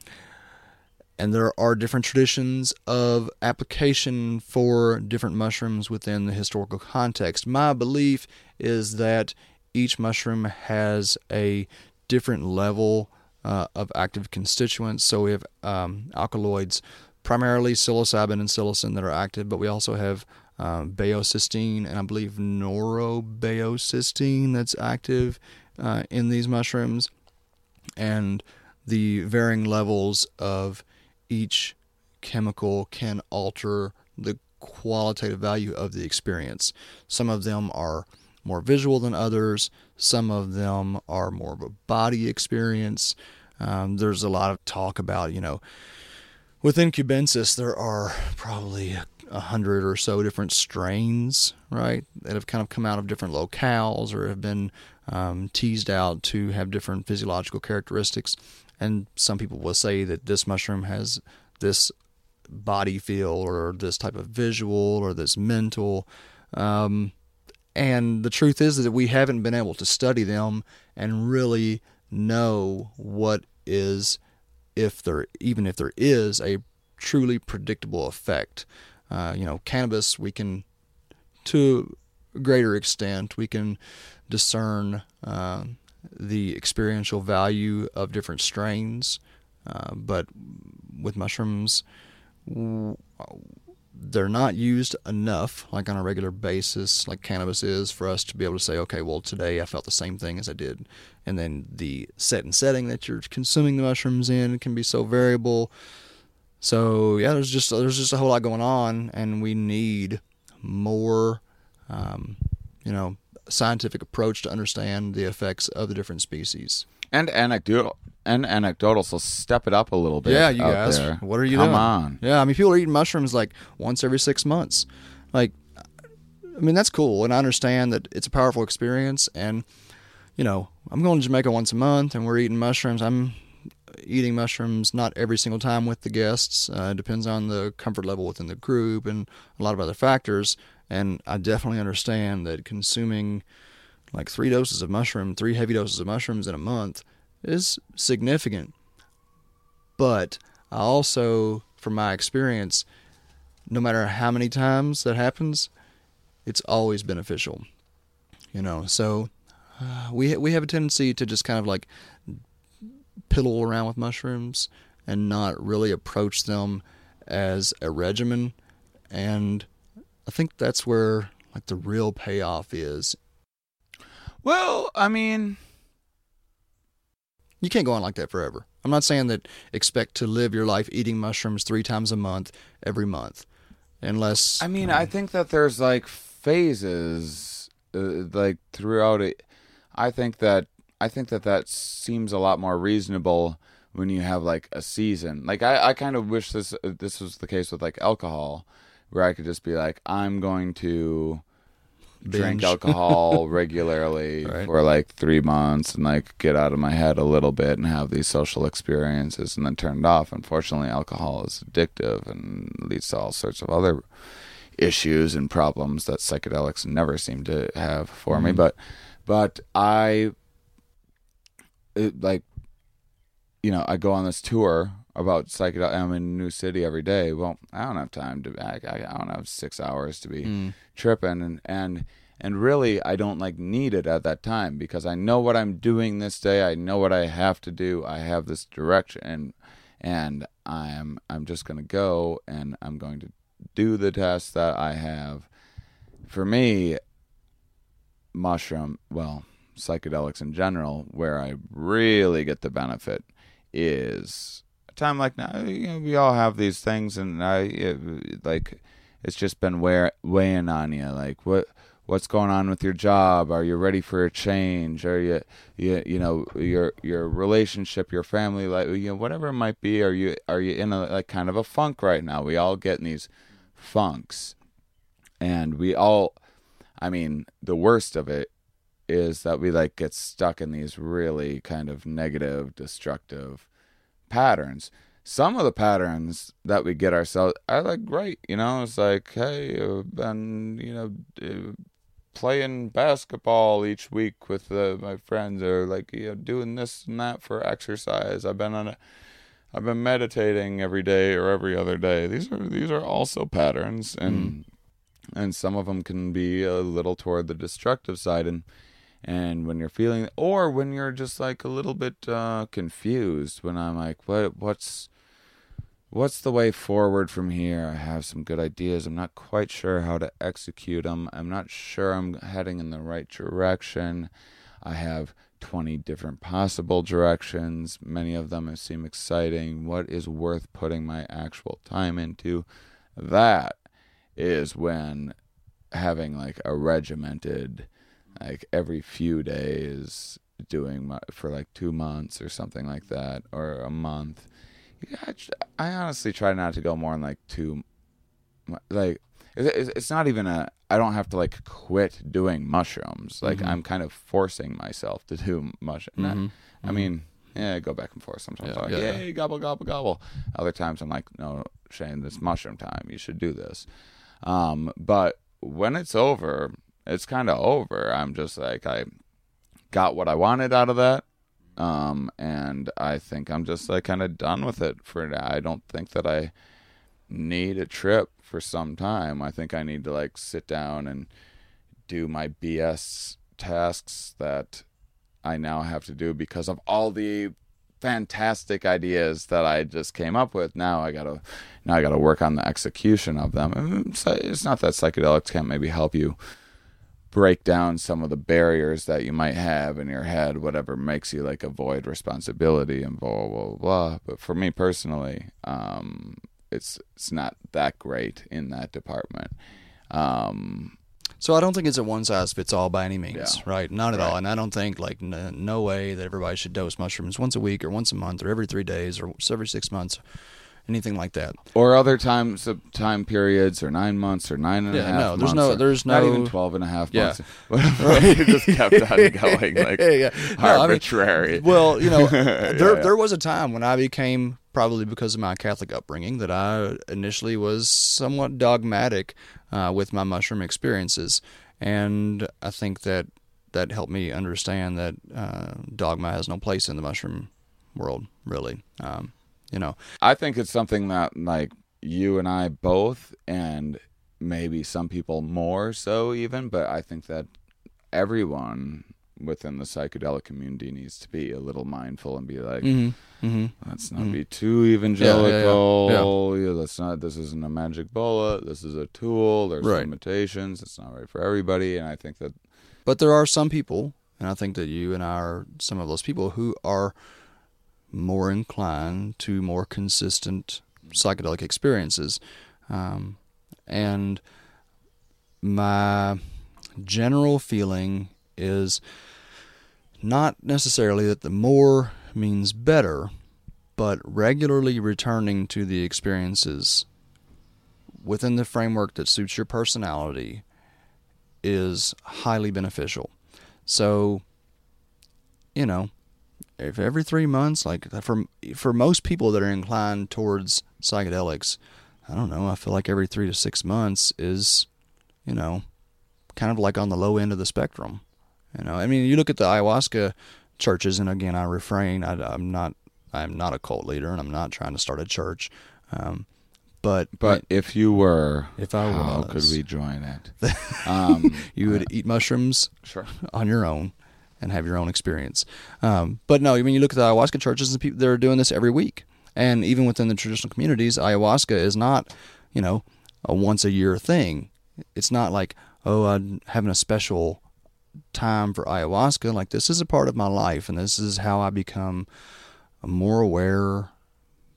and there are different traditions of application for different mushrooms within the historical context. My belief is that each mushroom has a different level uh, of active constituents. So we have um, alkaloids, primarily psilocybin and psilocin, that are active, but we also have um, baeocystin and I believe norbaeocystin that's active uh, in these mushrooms. And the varying levels of each chemical can alter the qualitative value of the experience. Some of them are more visual than others, some of them are more of a body experience. Um, there's a lot of talk about, you know, within cubensis, there are probably a, hundred or so different strains, right, that have kind of come out of different locales or have been um, teased out to have different physiological characteristics. And some people will say that this mushroom has this body feel or this type of visual or this mental. Um, and the truth is that we haven't been able to study them and really know what is, if there, even if there is a truly predictable effect. Uh, you know, cannabis, we can, to a greater extent, we can discern uh, the experiential value of different strains. Uh, but with mushrooms, they're not used enough, like on a regular basis, like cannabis is, for us to be able to say, okay, well, today I felt the same thing as I did. And then the set and setting that you're consuming the mushrooms in can be so variable. So yeah, there's just there's just a whole lot going on, and we need more, um, you know, scientific approach to understand the effects of the different species. And anecdotal and anecdotal, so step it up a little bit. Yeah, you guys. there. What are you Come doing? on. Yeah, I mean, people are eating mushrooms like once every six months. Like, I mean, that's cool, and I understand that it's a powerful experience. And you know, I'm going to Jamaica once a month, and we're eating mushrooms. I'm eating mushrooms not every single time with the guests. Uh, it depends on the comfort level within the group and a lot of other factors. And I definitely understand that consuming like three doses of mushroom, three heavy doses of mushrooms in a month is significant. But I also, from my experience, no matter how many times that happens, it's always beneficial. You know, so uh, we we have a tendency to just kind of like piddle around with mushrooms and not really approach them as a regimen and I think that's where like the real payoff is. Well, I mean, You can't go on like that forever. I'm not saying that expect to live your life eating mushrooms 3 times a month every month unless I mean, I think that there's like phases, uh, like throughout it. I think that I think that that seems a lot more reasonable when you have like a season. Like I, I kind of wish this this was the case with like alcohol, where I could just be like, I'm going to drink Binge. alcohol regularly Right. for like three months and like get out of my head a little bit and have these social experiences and then turn it off. Unfortunately, alcohol is addictive and leads to all sorts of other issues and problems that psychedelics never seem to have for me. Mhm. But but I it, like you know I go on this tour about psychedelic. I'm in a new city every day. Well, I don't have time to. I, I don't have six hours to be Mm. tripping and and and really I don't like need it at that time because I know what I'm doing this day. I know what I have to do. I have this direction and and I'm I'm just going to go and I'm going to do the tests that I have, for me, mushroom, well, psychedelics in general, where I really get the benefit is time like now. You know, we all have these things, and I it, like it's just been wear, weighing on you. Like what what's going on with your job? Are you ready for a change? Are you you you know your your relationship, your family, like you know whatever it might be? Are you are you in a like kind of a funk right now? We all get in these funks, and we all. I mean, the worst of it is that we like get stuck in these really kind of negative, destructive patterns. Some of the patterns that we get ourselves are like great, you know. It's like, hey, I've been, you know, playing basketball each week with uh, my friends, or like, you know, doing this and that for exercise. I've been on a, I've been meditating every day or every other day. These are these are also patterns, and and some of them can be a little toward the destructive side, and and when you're feeling or when you're just like a little bit uh, confused when i'm like what what's what's the way forward from here? I have some good ideas. I'm not quite sure how to execute them i'm not sure i'm heading in the right direction. I have 20 different possible directions. Many of them seem exciting. What is worth putting my actual time into? That is when having like a regimented like every few days doing my, for like two months or something like that or a month. Yeah, I, I honestly try not to go more than like two like it's not even a i don't have to like quit doing mushrooms. Like Mhm. i'm kind of forcing myself to do mushrooms Mhm. i mean yeah I go back and forth sometimes. Yeah, I'm like, yeah, yeah. gobble gobble gobble. Other times i'm like no shane this mushroom time. You should do this. Um but when it's over it's kind of over. I'm just like i got what i wanted out of that um and i think i'm just like kind of done with it for now. I don't think that i need a trip for some time. I think i need to like sit down and do my bs tasks that i now have to do because of all the fantastic ideas that i just came up with. Now i gotta now i gotta work on the execution of them. It's not that psychedelics can't maybe help you break down some of the barriers that you might have in your head, whatever makes you like avoid responsibility and blah blah blah. blah. But for me personally, um, it's it's not that great in that department. Um, So I don't think it's a one size fits all by any means, Yeah. right? Not at Right. all. And I don't think like n- no way that everybody should dose mushrooms once a week or once a month or every three days or every six months, anything like that. or other times of time periods or nine months or nine and a half Yeah, no, there's no- there's not even 12 and a half Yeah. months you just kept on going like Yeah, yeah. No, I mean, arbitrary Well, you know, there yeah. there was a time when I became probably because of my Catholic upbringing that I initially was somewhat dogmatic uh, with my mushroom experiences, and I think that that helped me understand that uh, dogma has no place in the mushroom world, really. Um, you know, I think it's something that like you and I both, and maybe some people more so even, but I think that everyone within the psychedelic community needs to be a little mindful and be like, mm-hmm, mm-hmm. let's not be too evangelical. yeah. Yeah, let's not. This isn't a magic bullet. This is a tool. There's Right. limitations. It's not right for everybody, and I think that But there are some people, and I think that you and I are some of those people who are more inclined to more consistent psychedelic experiences. Um, and my general feeling is not necessarily that the more means better, but regularly returning to the experiences within the framework that suits your personality is highly beneficial. So, you know, if every three months, like for for most people that are inclined towards psychedelics, I don't know. I feel like every three to six months is, you know, kind of like on the low end of the spectrum. You know, I mean, you look at the ayahuasca churches, and again, I refrain. I, I'm not. I'm not a cult leader, and I'm not trying to start a church. Um, but But if you were, If I how was. could we join it? Um, you would eat mushrooms sure. on your own and have your own experience. Um, but no, mean, you look at the ayahuasca churches and people, they're doing this every week. And even within the traditional communities, ayahuasca is not, you know, a once a year thing. It's not like oh I'm having a special time for ayahuasca. Like this is a part of my life, and this is how I become a more aware,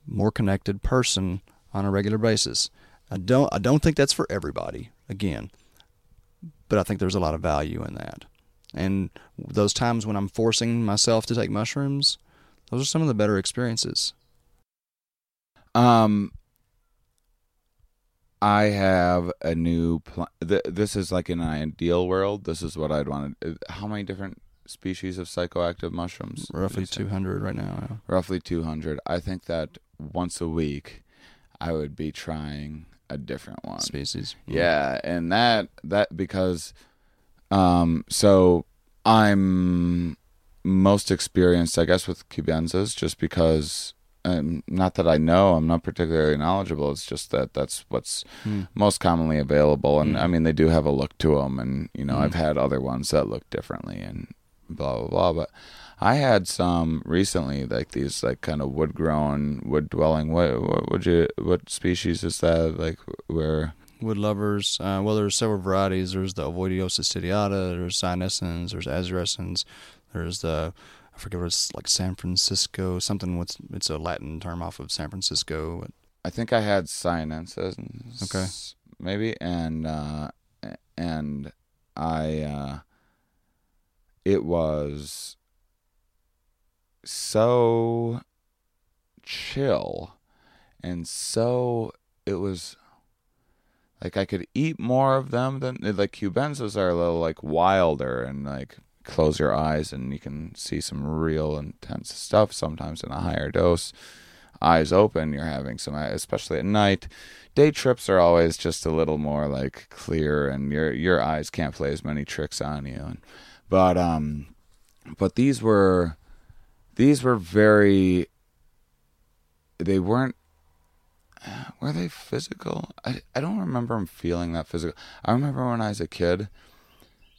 more connected person on a regular basis. I don't I don't think that's for everybody. Again, but I think there's a lot of value in that. And those times when I'm forcing myself to take mushrooms, those are some of the better experiences. Um, I have a new pl- th- This is like in an ideal world. This is what I'd want. to How many different species of psychoactive mushrooms? Roughly 200 right now. yeah. Roughly 200. I think that once a week, I would be trying a different one. species. Yeah, and that that because um so I'm most experienced I guess with cubensis just because um, not that I know, I'm not particularly knowledgeable. It's just that that's what's Hmm. most commonly available, and Mm. I mean they do have a look to them, and you know Mm. I've had other ones that look differently, and blah blah blah. But I had some recently, like these like kind of wood grown, wood dwelling. What what would you what species is that? Like where Wood lovers. Uh, well, there's several varieties. There's the Ovoideocystidiata. There's Cyanescens. There's Azurescens. There's the I forget what it's like San Francisco something. What's it's a Latin term off of San Francisco. I think I had sinensis. Okay. Maybe and uh and I uh it was so chill and so it was like I could eat more of them than like cubensis are a little like wilder and like close your eyes and you can see some real intense stuff sometimes in a higher dose. Eyes open you're having some especially at night. Day trips are always just a little more like clear and your your eyes can't play as many tricks on you. And, but um but these were these were very they weren't were they physical i, I don't remember them feeling that physical i remember when i was a kid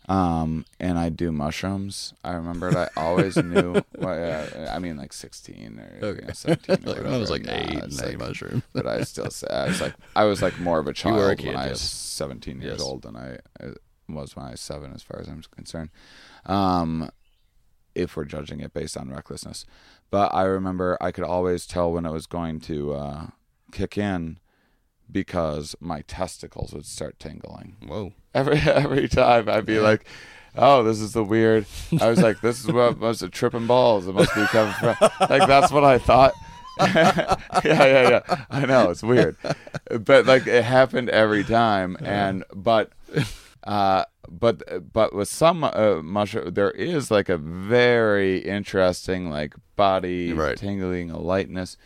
um and i do mushrooms i remembered i always knew well, yeah, i mean like 16 or you know, 17 or Like, I was like Nah, eight and like- mushroom. but I still say I was like I was like more of a child a kid, when I was. 17 years Yes. old than I uh, was when I was seven, as far as I'm concerned. Um, if we're judging it based on recklessness, but I remember I could always tell when it was going to uh, kick in because my testicles would start tingling Whoa. every every time. I'd be like. Oh, this is the weird. I was like, this is what must have tripping balls. It must be coming from. Like that's what I thought. yeah, yeah, yeah. I know it's weird, but like it happened every time, and but, uh, but but with some uh, mushroom, there is like a very interesting like body Right. tingling, a lightness.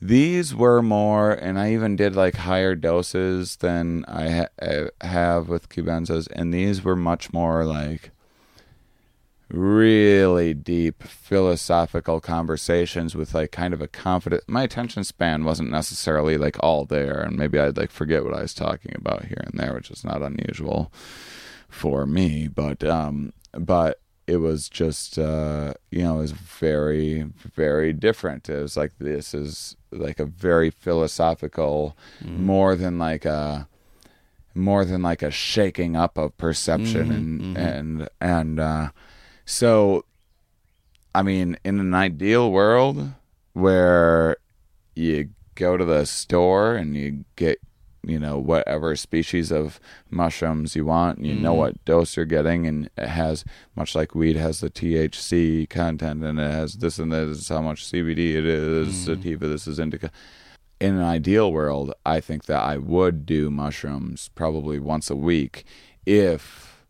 These were more, and I even did like higher doses than I ha- uh, have with cubensis, and these were much more like really deep philosophical conversations with like kind of a confident my attention span wasn't necessarily like all there and maybe I'd like forget what I was talking about here and there which is not unusual for me but um but it was just uh you know it was very very different. It was like this is like a very philosophical more than like a more than like a shaking up of perception and and and uh so i mean in an ideal world where you go to the store and you get you know whatever species of mushrooms you want. And you know mm-hmm. what dose you're getting and it has much like weed has the THC content and it has this and this is how much CBD it is sativa mm. this is indica. In an ideal world I think that I would do mushrooms probably once a week if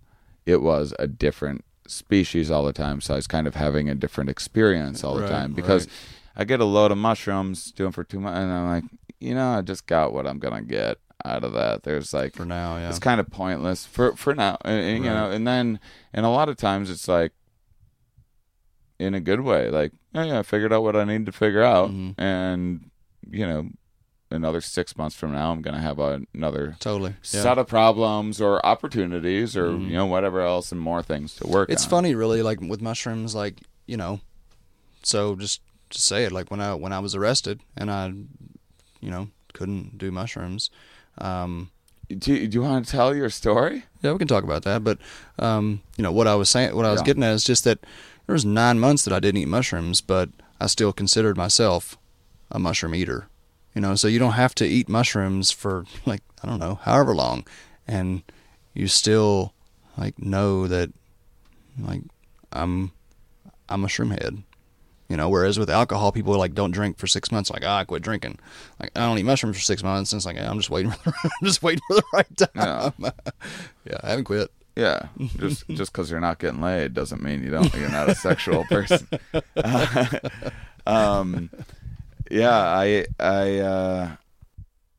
it was a different species all the time. So I was kind of having a different experience all the Right, time because right. I get a load of mushrooms doing for two months and I'm like you know I just got what I'm gonna get out of that there's like For now, yeah. it's kind of pointless for for now and, and, you know and then and a lot of times it's like in a good way like oh yeah i figured out what i need to figure out Mhm. and you know another six months from now i'm gonna have a, another Totally. Yeah. set of problems or opportunities or Mhm. you know whatever else and more things to work It's on funny, really, like with mushrooms, like you know. So just to say it, like when I when I was arrested and I, you know, couldn't do mushrooms, um, Do you, do you want to tell your story? Yeah, we can talk about that. But um, you know what I was saying, what I was Yeah. getting at is just that there was nine months that I didn't eat mushrooms, but I still considered myself a mushroom eater. You know, so you don't have to eat mushrooms for like I don't know, however long, and you still like know that like I'm I'm a shroom head. You know, whereas with alcohol, people are like don't drink for six months. Like, ah, I quit drinking. Like, I don't eat mushrooms for six months. And it's like, I'm just waiting for the, I'm just waiting for the right time. Yeah. yeah, I haven't quit. Yeah, just just because you're not getting laid doesn't mean you don't. You're not a sexual person. um, yeah, I I uh,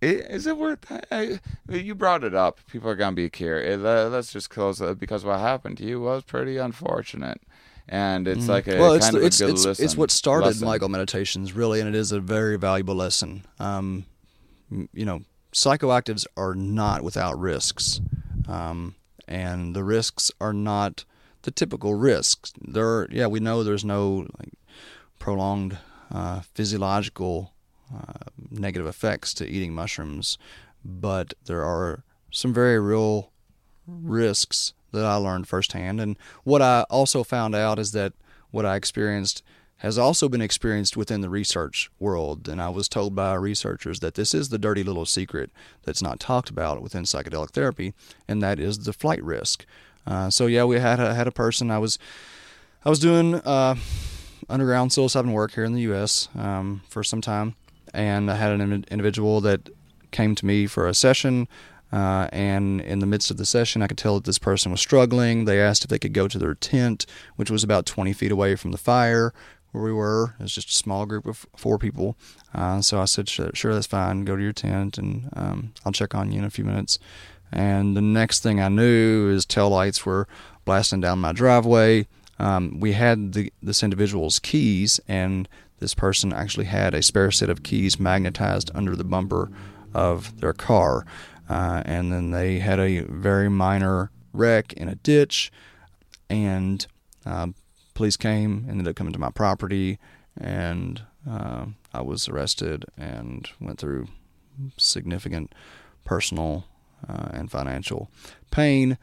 i- is it worth? I, you brought it up. People are gonna be curious. Uh, Let's just close it because what happened to you was pretty unfortunate, and it's like a Mm. well, it's kind the- of a it's good it's, it's what started lesson. MycoMeditations really, and it is a very valuable lesson. Um, you know, psychoactives are not without risks, um, and the risks are not the typical risks. There, yeah, we know there's no like prolonged uh, physiological uh, negative effects to eating mushrooms, but there are some very real risks that I learned firsthand. And what I also found out is that what I experienced has also been experienced within the research world. And I was told by researchers that this is the dirty little secret that's not talked about within psychedelic therapy, and that is the flight risk. Uh, so yeah, we had a, had a person. I was I was doing uh, underground psilocybin work here in the U.S. Um, for some time, and I had an individual that came to me for a session. Uh, and in the midst of the session, I could tell that this person was struggling. They asked if they could go to their tent, which was about 20 feet away from the fire where we were. It was just a small group of four people. Uh, so I said, sure, sure, that's fine. Go to your tent, and um, I'll check on you in a few minutes. And the next thing I knew is tail lights were blasting down my driveway. Um, we had the, this individual's keys, and this person actually had a spare set of keys magnetized under the bumper of their car. Uh, and then they had a very minor wreck in a ditch, and uh, police came, ended up coming to my property, and uh, I was arrested and went through significant personal uh, and financial pain.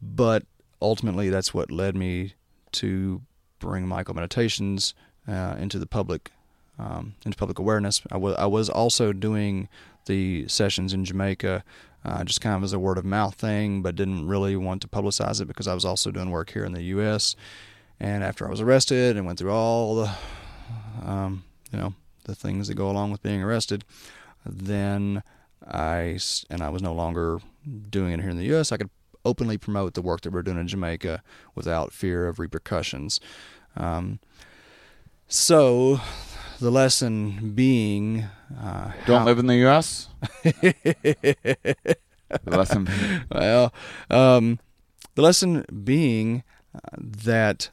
But ultimately, that's what led me to bring MycoMeditations uh, into the public, um, into public awareness. I wa- I was also doing the sessions in Jamaica, uh, just kind of as a word of mouth thing, but didn't really want to publicize it because I was also doing work here in the U.S. And after I was arrested and went through all the, um, you know, the things that go along with being arrested, then I and I was no longer doing it here in the U.S. I could openly promote the work that we're doing in Jamaica without fear of repercussions. Um, so, the lesson being, uh, Don't how- live in the U.S. the lesson. well, um, the lesson being uh, that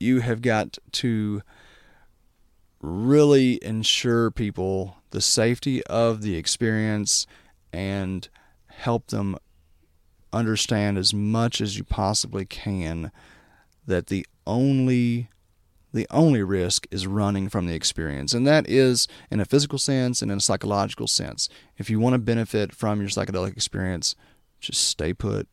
you have got to really ensure people the safety of the experience and help them understand as much as you possibly can that the only the only risk is running from the experience and that is in a physical sense and in a psychological sense if you want to benefit from your psychedelic experience just stay put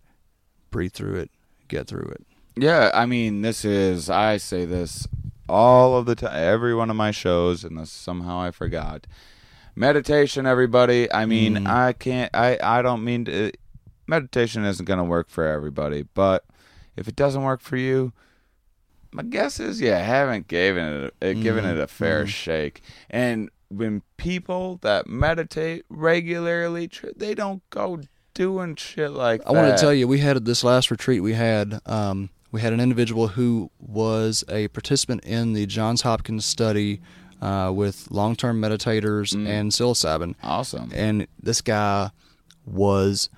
breathe through it get through it Yeah, I mean, this is I say this all of the time, every one of my shows, and this somehow I forgot. Meditation, everybody. I mean, Mm. I can't. I I don't mean to. Meditation isn't going to work for everybody, but if it doesn't work for you, my guess is you haven't given it uh, given Mhm. it a fair Mhm. shake. And when people that meditate regularly, they don't go doing shit like I want to tell you, we had this last retreat. We had um, we had an individual who was a participant in the Johns Hopkins study uh, with long term meditators Mm. and psilocybin, Awesome. and this guy was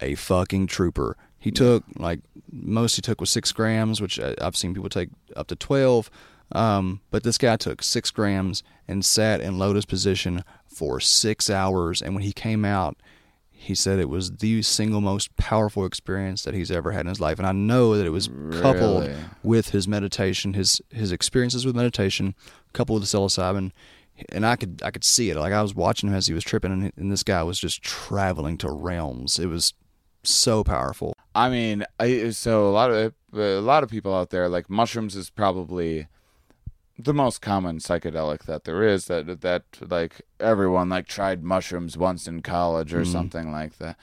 a fucking trooper. He took like most he took was six grams, which I- I've seen people take up to twelve. Um, but this guy took six grams and sat in lotus position for six hours. And when he came out, he said it was the single most powerful experience that he's ever had in his life. And I know that it was coupled with his meditation, his his experiences with meditation, coupled with the psilocybin. and I could I could see it. Like I was watching him as he was tripping, and, and this guy was just traveling to realms. It was so powerful. I mean, I, so a lot of a lot of people out there like mushrooms is probably the most common psychedelic that there is. That that like everyone like tried mushrooms once in college or Mhm. something like that.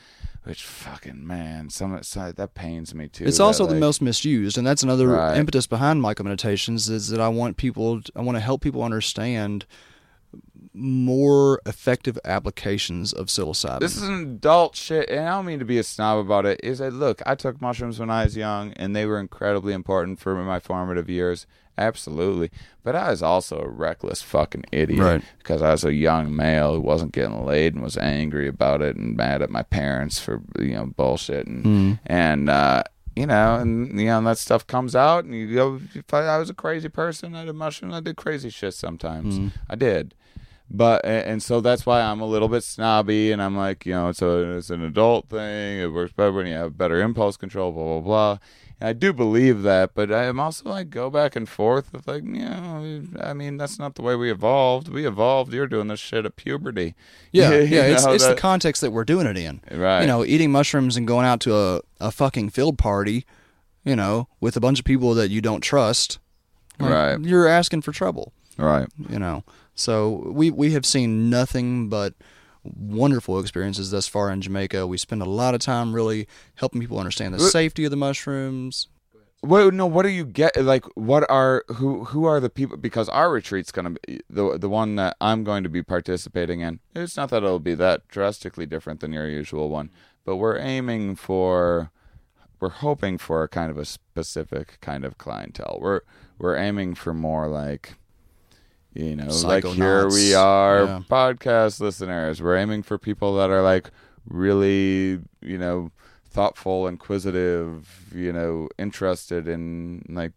Which fucking man, some, some that pains me too. It's that, also the most misused, and that's another Right. impetus behind MycoMeditations is that I want people, I want to help people understand more effective applications of psilocybin. This is an adult shit, and I don't mean to be a snob about it. Is that look, I took mushrooms when I was young, and they were incredibly important for my formative years. Absolutely, but I was also a reckless fucking idiot Right. because I was a young male who wasn't getting laid and was angry about it and mad at my parents for you know bullshit and Mm. and uh, you know and you know and that stuff comes out and you go. I was a crazy person, I did mushrooms. I did crazy shit sometimes. Mm. I did but and and so that's why I'm a little bit snobby, and I'm like, you know, it's a it's an adult thing. It works better when you have better impulse control, blah blah blah. And I do believe that, but I'm also like go back and forth with like, you know, I mean, that's not the way we evolved. We evolved. You're doing this shit at puberty. Yeah, You yeah, it's, know, it's the context that we're doing it in. right. You know, eating mushrooms and going out to a, a fucking field party, you know, with a bunch of people that you don't trust. like, Right. You're asking for trouble. right. you know. So we we have seen nothing but wonderful experiences thus far in Jamaica. We spend a lot of time really helping people understand the uh, safety of the mushrooms. Well, no. What do you get? Like, what are who who are the people? Because our retreat's gonna be the the one that I'm going to be participating in. It's not that it'll be that drastically different than your usual one, but we're aiming for, we're hoping for a kind of a specific kind of clientele. We're we're aiming for more like, you know, like here we are, Yeah. podcast listeners. We're aiming for people that are like really, you know, thoughtful, inquisitive, you know, interested in like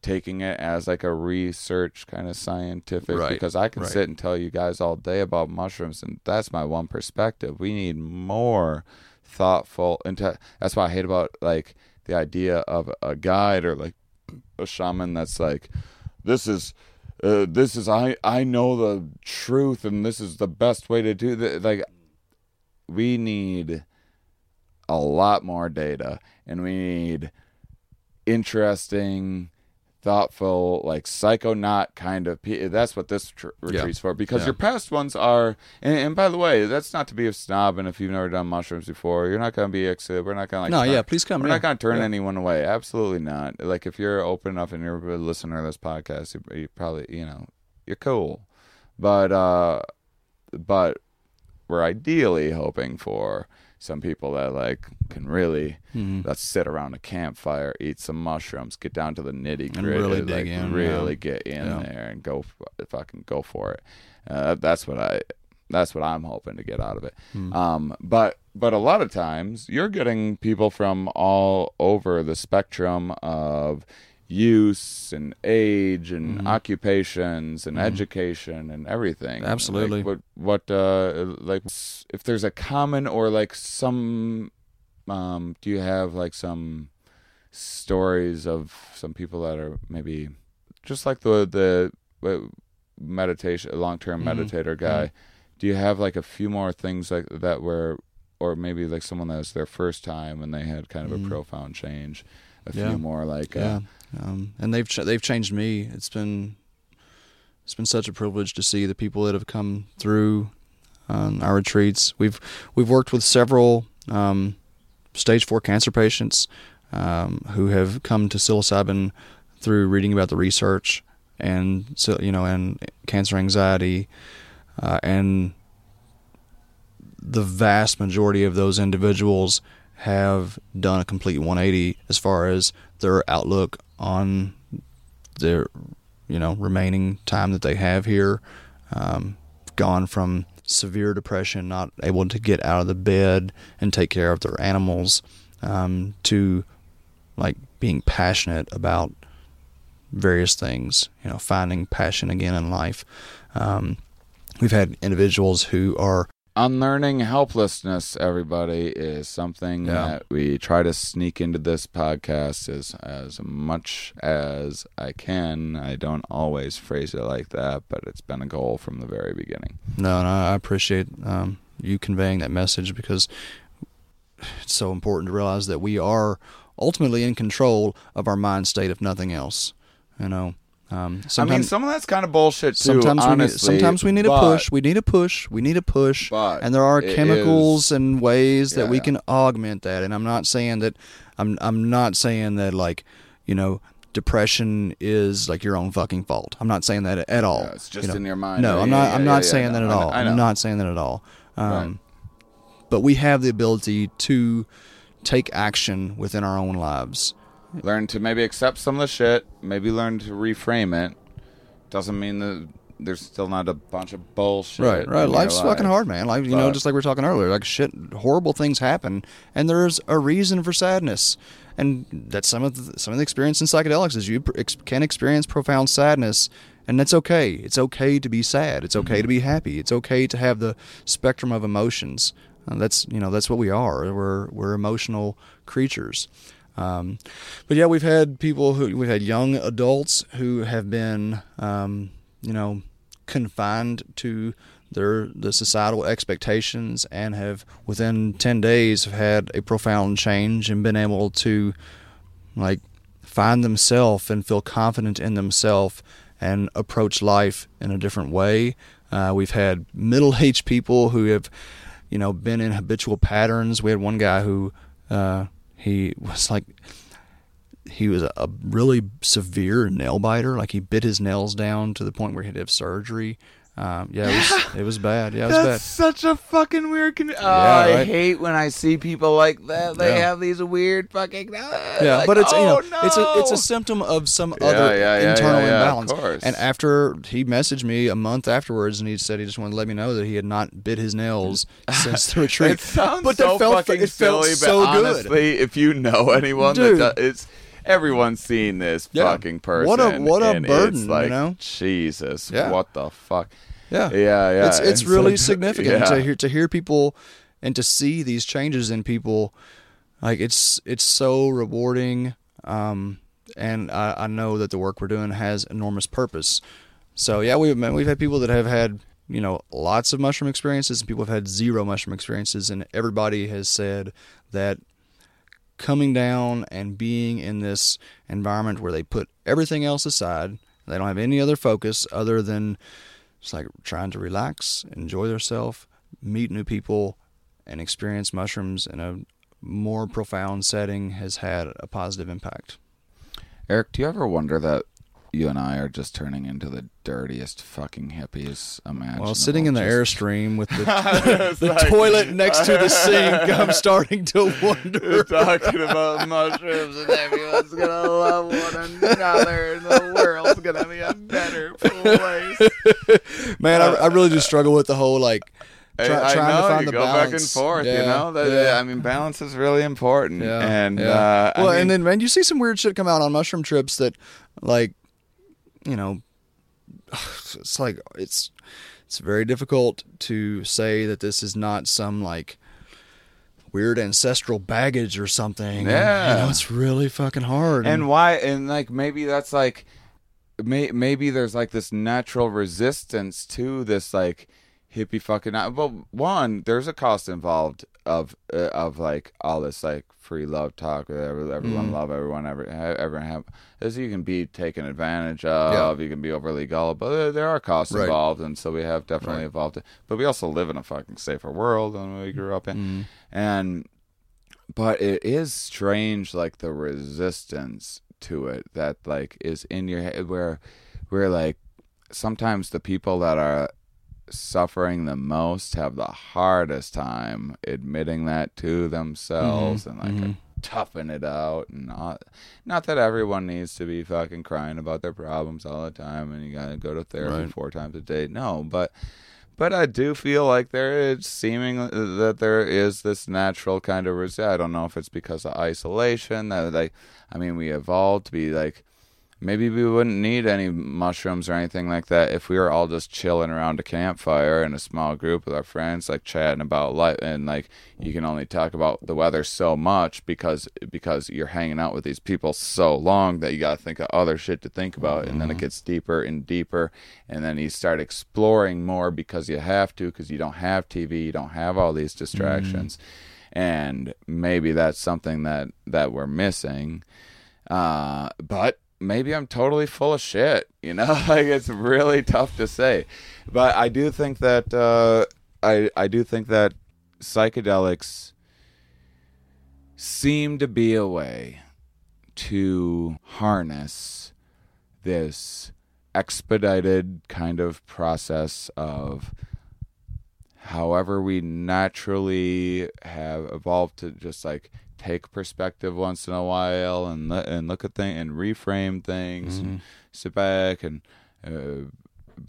taking it as like a research kind of scientific Right, because I can right. sit and tell you guys all day about mushrooms and that's my one perspective. We need more thoughtful and that's why I hate about like the idea of a guide or like a shaman that's like this is uh, this is I I know the truth and this is the best way to do that like we need a lot more data and we need interesting thoughtful like psychonaut kind of pe- that's what this tr- retreat's for because Yeah. your past ones are and, and by the way that's not to be a snob and if you've never done mushrooms before you're not going to be excited we're not going to like no, turn- yeah, please come. we're yeah. not going to turn Yeah. anyone away. Absolutely not. Like if you're open enough and you're a listener to this podcast, you, you probably you know you're cool. But uh, but we're ideally hoping for some people that like can really Mhm. let's sit around a campfire, eat some mushrooms, get down to the nitty And gritty, really like dig in, really yeah. get in Yeah. there and go fucking go for it. Uh, that's what I that's what I'm hoping to get out of it. Hmm. Um, but but a lot of times you're getting people from all over the spectrum of use and age and Mhm. occupations and Mhm. education and everything. Absolutely. Like what what uh like if there's a common or like some um do you have like some stories of some people that are maybe just like the the uh, meditation long-term Mhm. meditator guy do you have like a few more things like that where or maybe like someone that was their first time and they had kind of a Mhm. profound change a Yeah. few more like yeah, uh, um, and they've ch- they've changed me. It's been it's been such a privilege to see the people that have come through um, our retreats. We've we've worked with several um, stage four cancer patients um, who have come to psilocybin through reading about the research and so you know and cancer anxiety uh, and the vast majority of those individuals have done a complete 180 as far as their outlook on their you know remaining time that they have here. Um, gone from severe depression not able to get out of the bed and take care of their animals um, to like being passionate about various things you know finding passion again in life. Um, we've had individuals who are unlearning helplessness everybody is something Yeah. that we try to sneak into this podcast as as much as I can. I don't always phrase it like that, but it's been a goal from the very beginning. No, and I I appreciate um, you conveying that message because it's so important to realize that we are ultimately in control of our mind state, if nothing else. You know, um, I mean, some of that's kind of bullshit too. sometimes we need, sometimes we need a push. We need a push. We need a push. But and there are chemicals is- and ways that Yeah, we can augment that. And I'm not saying that I'm I'm not saying that like you know depression is like your own fucking fault. I'm not saying that at all. Yeah, it's just you know. in your mind. No, Yeah, I'm not. yeah, I'm not saying that at all. I'm not saying that at all. Um, Right. But we have the ability to take action within our own lives. Learn to maybe accept some of the shit, maybe learn to reframe it. Doesn't mean that there's still not a bunch of bullshit. Right, right. Life's fucking hard, man. Like you know, just like we were talking earlier, like shit, horrible things happen, and there's a reason for sadness, and that's some of the, some of the experience in psychedelics is you ex- can experience profound sadness, and that's okay. It's okay to be sad. It's okay to be happy. It's okay to have the spectrum of emotions. Uh, that's you know that's what we are. We're we're emotional creatures. Um, but yeah, we've had people who we've had young adults who have been, um, you know, confined to their the societal expectations and have within 10 days have had a profound change and been able to like find themselves and feel confident in themselves and approach life in a different way. Uh, we've had middle-aged people who have you know been in habitual patterns. We had one guy who uh, he was like he was a, really severe nail biter. Like he bit his nails down to the point where he had to have surgery. Um, yeah, it was, it was bad. Yeah, it was That's bad. such a fucking weird. Con- oh, Yeah, I hate when I see people like that. They Yeah. have these weird fucking. uh, Yeah, like, but it's you know oh, it's a it's a symptom of some Yeah, other yeah, yeah, internal yeah, yeah, of imbalance. course. And after he messaged me a month afterwards, and he said he just wanted to let me know that he had not bit his nails since the retreat. It sounds but so that felt fucking it felt silly, so but good. honestly, if you know anyone Dude. that does, it's everyone's seen this Yeah. fucking person. What a- what a burden, it's you know? Jesus, Yeah. what the fuck? Yeah, Yeah, yeah. It's it's And really so- significant yeah. to hear to hear people and to see these changes in people. Like it's it's so rewarding, um, and I, I know that the work we're doing has enormous purpose. So yeah, we've we've had people that have had you know lots of mushroom experiences, and people have had zero mushroom experiences, and everybody has said that coming down and being in this environment where they put everything else aside, they don't have any other focus other than it's like trying to relax, enjoy themselves, meet new people, and experience mushrooms in a more profound setting has had a positive impact. Eric, do you ever wonder that you and I are just turning into the dirtiest fucking hippies imaginable? Well, sitting in the Just- airstream with the, It's the like- toilet next to the sink, I'm starting to wonder. talking about mushrooms and everyone's gonna love one another and the world's gonna be a better place. Man, I, I really do struggle with the whole like try, I, I trying know to find you the go balance. back and forth. Yeah, you know, that, yeah. I mean, balance is really important. Yeah, and yeah. uh, I well, mean, and then man, you see some weird shit come out on mushroom trips that, like, you know, it's like it's it's very difficult to say that this is not some like weird ancestral baggage or something. And, Yeah. you know, it's really fucking hard. and why? And like maybe that's like, may, maybe there's like this natural resistance to this like hippie fucking. Well, one, there's a cost involved of uh, of like all this like free love talk everyone Mm. love everyone every everyone have as you can be taken advantage of you can be overly gullible but there are costs Right. involved and so we have definitely Right. evolved it but we also live in a fucking safer world than we grew up in Mm. and but it is strange like the resistance to it that like is in your head where where like sometimes the people that are suffering the most have the hardest time admitting that to themselves and like mhm. toughing it out and not not that everyone needs to be fucking crying about their problems all the time and you gotta go to therapy Right. four times a day no but but I do feel like there is seeming that there is this natural kind of resist. I don't know if it's because of isolation that like I mean we evolved to be like maybe we wouldn't need any mushrooms or anything like that if we were all just chilling around a campfire in a small group with our friends, like chatting about life. And like you can only talk about the weather so much because because you're hanging out with these people so long that you got to think of other shit to think about, and then it gets deeper and deeper, and then you start exploring more because you have to because you don't have TV, you don't have all these distractions. And maybe that's something that that we're missing. Uh, but maybe I'm totally full of shit. You know, like it's really tough to say. But I do think that uh, I I do think that psychedelics seem to be a way to harness this expedited kind of process of however we naturally have evolved to just like take perspective once in a while and and look at things and reframe things and sit back and uh,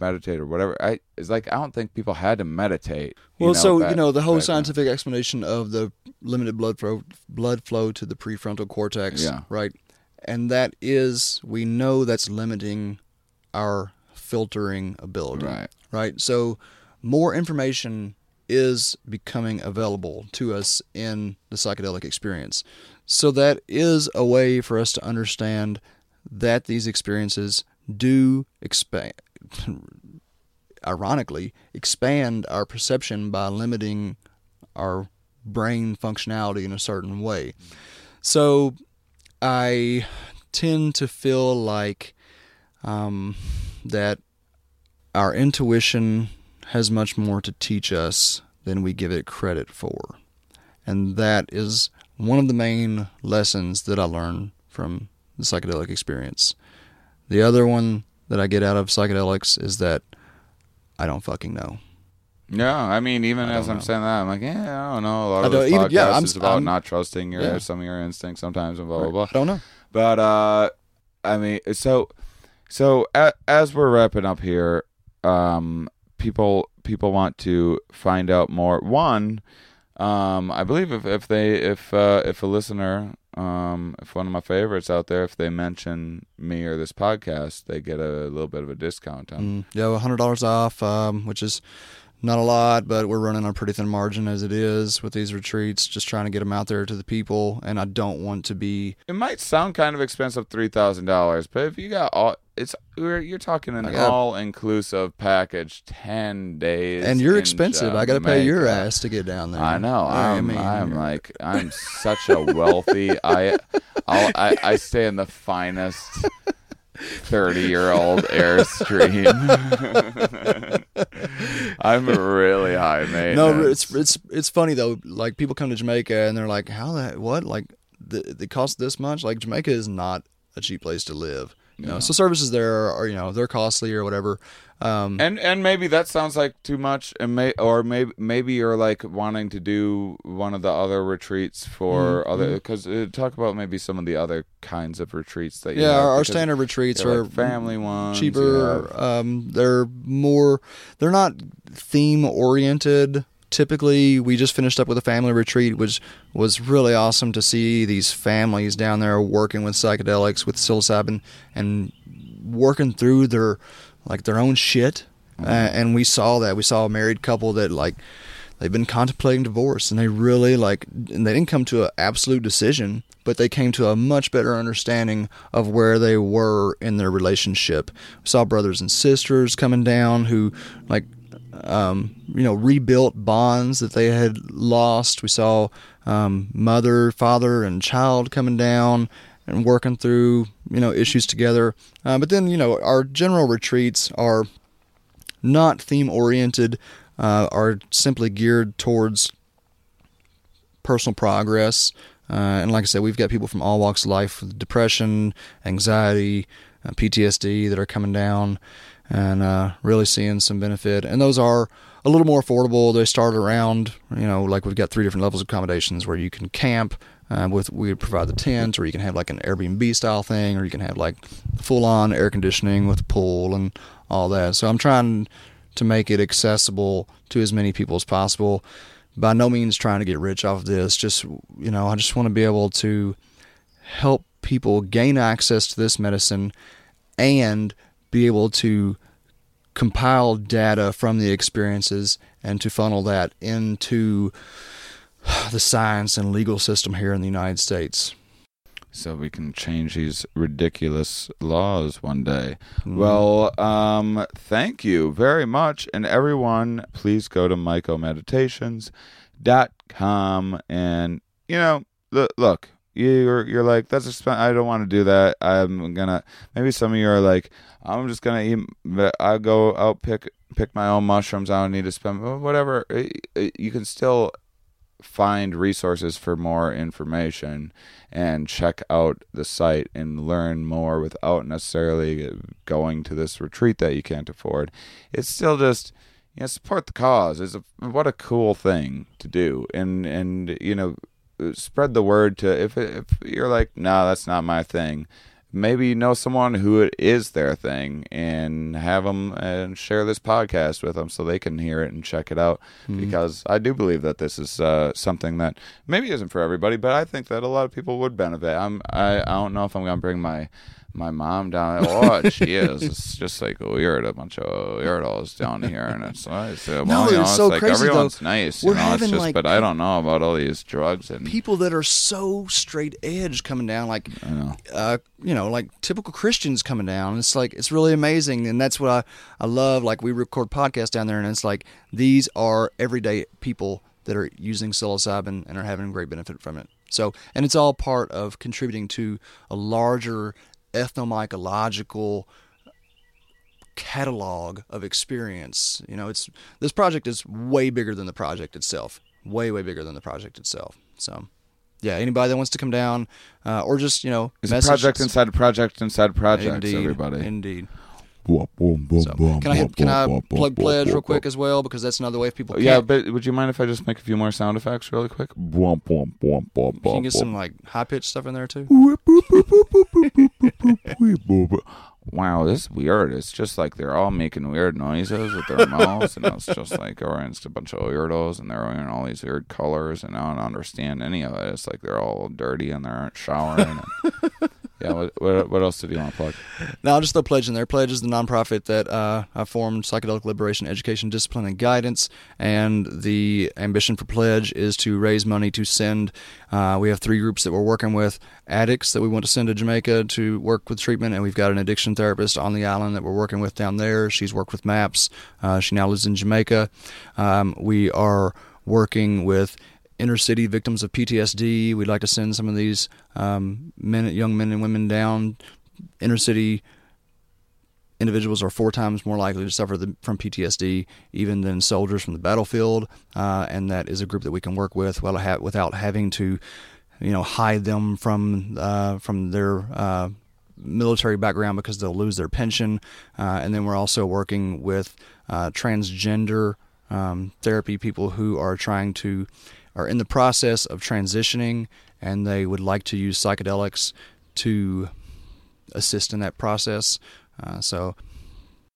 meditate or whatever. I it's like I don't think people had to meditate. Well, so back- you know the whole back then. scientific explanation of the limited blood flow, blood flow to the prefrontal cortex, Yeah. right? And that is we know that's limiting our filtering ability, Right. Right. So more information is becoming available to us in the psychedelic experience. So that is a way for us to understand that these experiences do expand ironically expand our perception by limiting our brain functionality in a certain way. So I tend to feel like um, that our intuition has much more to teach us than we give it credit for. And that is one of the main lessons that I learned from the psychedelic experience. The other one that I get out of psychedelics is that I don't fucking know. Yeah, I mean, even I as I'm know. saying that, I'm like, yeah, I don't know. A lot of this even- podcast yeah, I'm- is about I'm- not trusting your yeah. some of your instincts sometimes and blah blah blah. I don't know. But uh, I mean, so so a, as we're wrapping up here, um, people people want to find out more. One, um, I believe if if they if uh, if a listener, um, if one of my favorites out there, if they mention me or this podcast, they get a little bit of a discount on. Mm, yeah, hundred dollars off, um, which is not a lot, but we're running on a pretty thin margin as it is with these retreats. Just trying to get them out there to the people, and I don't want to be. It might sound kind of expensive, three thousand dollars, but if you got all, it's you're talking an all-inclusive package, ten days, And you're expensive. I got to pay your ass to get down there. I know. I I'm. mean, I'm like. I'm such a wealthy. I. I'll, I. I stay in the finest. Thirty-year-old airstream. I'm really high maintenance. No, it's it's it's funny though. Like people come to Jamaica and they're like, "How that? What? Like the the cost this much? Like Jamaica is not a cheap place to live. You know, so services there are you know they're costly or whatever. Um, and and maybe that sounds like too much and may or maybe maybe you're like wanting to do one of the other retreats for Mm-hmm. other because uh, talk about maybe some of the other kinds of retreats that you yeah, have, our, our standard retreats they're like family ones cheaper. Um, they're more. They're not theme oriented. Typically, we just finished up with a family retreat, which was really awesome to see these families down there working with psychedelics, with psilocybin, and working through their like their own shit. Uh, and we saw that. We saw a married couple that like they've been contemplating divorce, and they really like, and they didn't come to an absolute decision, but they came to a much better understanding of where they were in their relationship. We saw brothers and sisters coming down who like um, you know, rebuilt bonds that they had lost. We saw um, mother, father, and child coming down and working through, you know, issues together. Uh, but then, you know, our general retreats are not theme oriented, uh, are simply geared towards personal progress. Uh, and like I said, we've got people from all walks of life with depression, anxiety, uh, PTSD that are coming down and uh, really seeing some benefit. And those are a little more affordable. They start around, you know, like we've got three different levels of accommodations where you can camp. Uh, with we provide the tent, or you can have like an Airbnb style thing, or you can have like full on air conditioning with a pool and all that. So I'm trying to make it accessible to as many people as possible. By no means trying to get rich off of this. Just you know, I just want to be able to help people gain access to this medicine and be able to compile data from the experiences and to funnel that into the science and legal system here in the United States. So we can change these ridiculous laws one day. Mm. Well, um, thank you very much. And everyone, please go to mycomeditations.com and, you know, look, look you're you're like that's exp- I don't want to do that. I'm gonna maybe some of you are like I'm just gonna eat. I go out pick pick my own mushrooms. I don't need to spend whatever. You can still find resources for more information and check out the site and learn more without necessarily going to this retreat that you can't afford. It's still just you know support the cause. Is a what a cool thing to do and and you know spread the word to if if you're like no that's not my thing. Maybe you know someone who it is their thing and have them and share this podcast with them so they can hear it and check it out. Mm-hmm. because i do believe that this is uh, something that maybe isn't for everybody but i think that a lot of people would benefit. I'm i, I don't know if i'm gonna bring my my mom down there, oh she is it's just like weird a bunch of weirdos down here and it's nice well, no, you know, it's so like crazy, everyone's though. nice We're you know, it's having, just like, but i don't know about all these drugs and people that are so straight edge coming down like know. uh, you know like typical christians coming down it's like it's really amazing and that's what i i love like we record podcasts down there and it's like these are everyday people that are using psilocybin and are having great benefit from it so and it's all part of contributing to a larger ethnomycological catalog of experience. You know, it's this project is way bigger than the project itself. Way, way bigger than the project itself. So, yeah, anybody that wants to come down, uh, or just you know, it's a project inside a project inside a project Indeed, everybody Indeed. Boom, boom, boom, So, boom, can I boom, can I boom, boom, plug boom, pledge boom, real quick boom. as well because that's another way if people yeah can't. but would you mind if i just make a few more sound effects really quick boom, boom, boom, boom, Can you get boom. some like high pitched stuff in there too? wow, this is weird. It's just like they're all making weird noises with their mouths, and it's just like, or it's a bunch of weirdos, and they're wearing all these weird colors, and I don't understand any of it. It's like they're all dirty and they aren't showering. And, yeah, what, what, else did you want to plug? Now, just throw Pledge in there. Pledge is the nonprofit that uh, I formed, Psychedelic Liberation Education, Discipline, and Guidance. And the ambition for Pledge is to raise money to send. Uh, we have three groups that we're working with addicts that we want to send to Jamaica to work with treatment. And we've got an addiction therapist on the island that we're working with down there. She's worked with MAPS. Uh, she now lives in Jamaica. Um, we are working with inner city victims of PTSD. We'd like to send some of these um, men, young men and women down. Inner city individuals are four times more likely to suffer the, from PTSD even than soldiers from the battlefield, uh, and that is a group that we can work with ha- without having to, you know, hide them from uh, from their uh, military background because they'll lose their pension. Uh, and then we're also working with uh, transgender um, therapy people who are trying to are in the process of transitioning and they would like to use psychedelics to assist in that process. Uh, so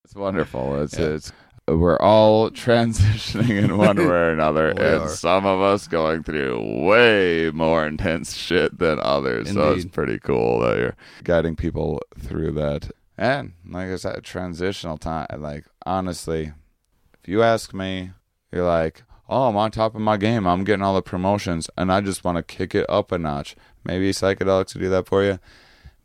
It's wonderful. It's Yeah. it's we're all transitioning in one way or another, and are. some of us going through way more intense shit than others. So it's pretty cool that you're guiding people through that. And like I said, transitional time. Like honestly, if you ask me, you're like, oh, I'm on top of my game. I'm getting all the promotions, and I just want to kick it up a notch. Maybe psychedelics will do that for you.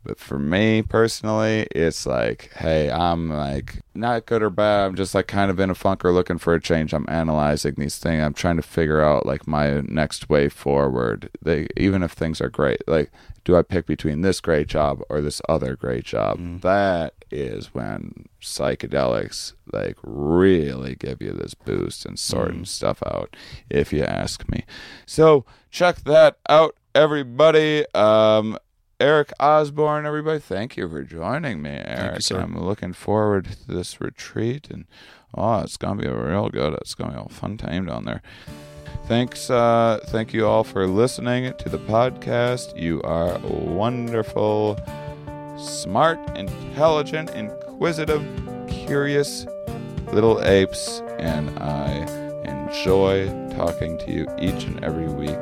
But for me personally, it's like, hey, I'm like not good or bad. I'm just like kind of in a funk or looking for a change. I'm analyzing these things. I'm trying to figure out like my next way forward. They even if things are great, like do I pick between this great job or this other great job? That is when psychedelics like really give you this boost and sorting stuff out, if you ask me. So check that out, everybody. Um, Eric Osborne, everybody, thank you for joining me, Eric. sir. I'm looking forward to this retreat, and oh, it's gonna be real good. It's gonna be a fun time down there. Thanks, uh, thank you all for listening to the podcast. You are wonderful, smart, intelligent, inquisitive, curious little apes, and I enjoy talking to you each and every week.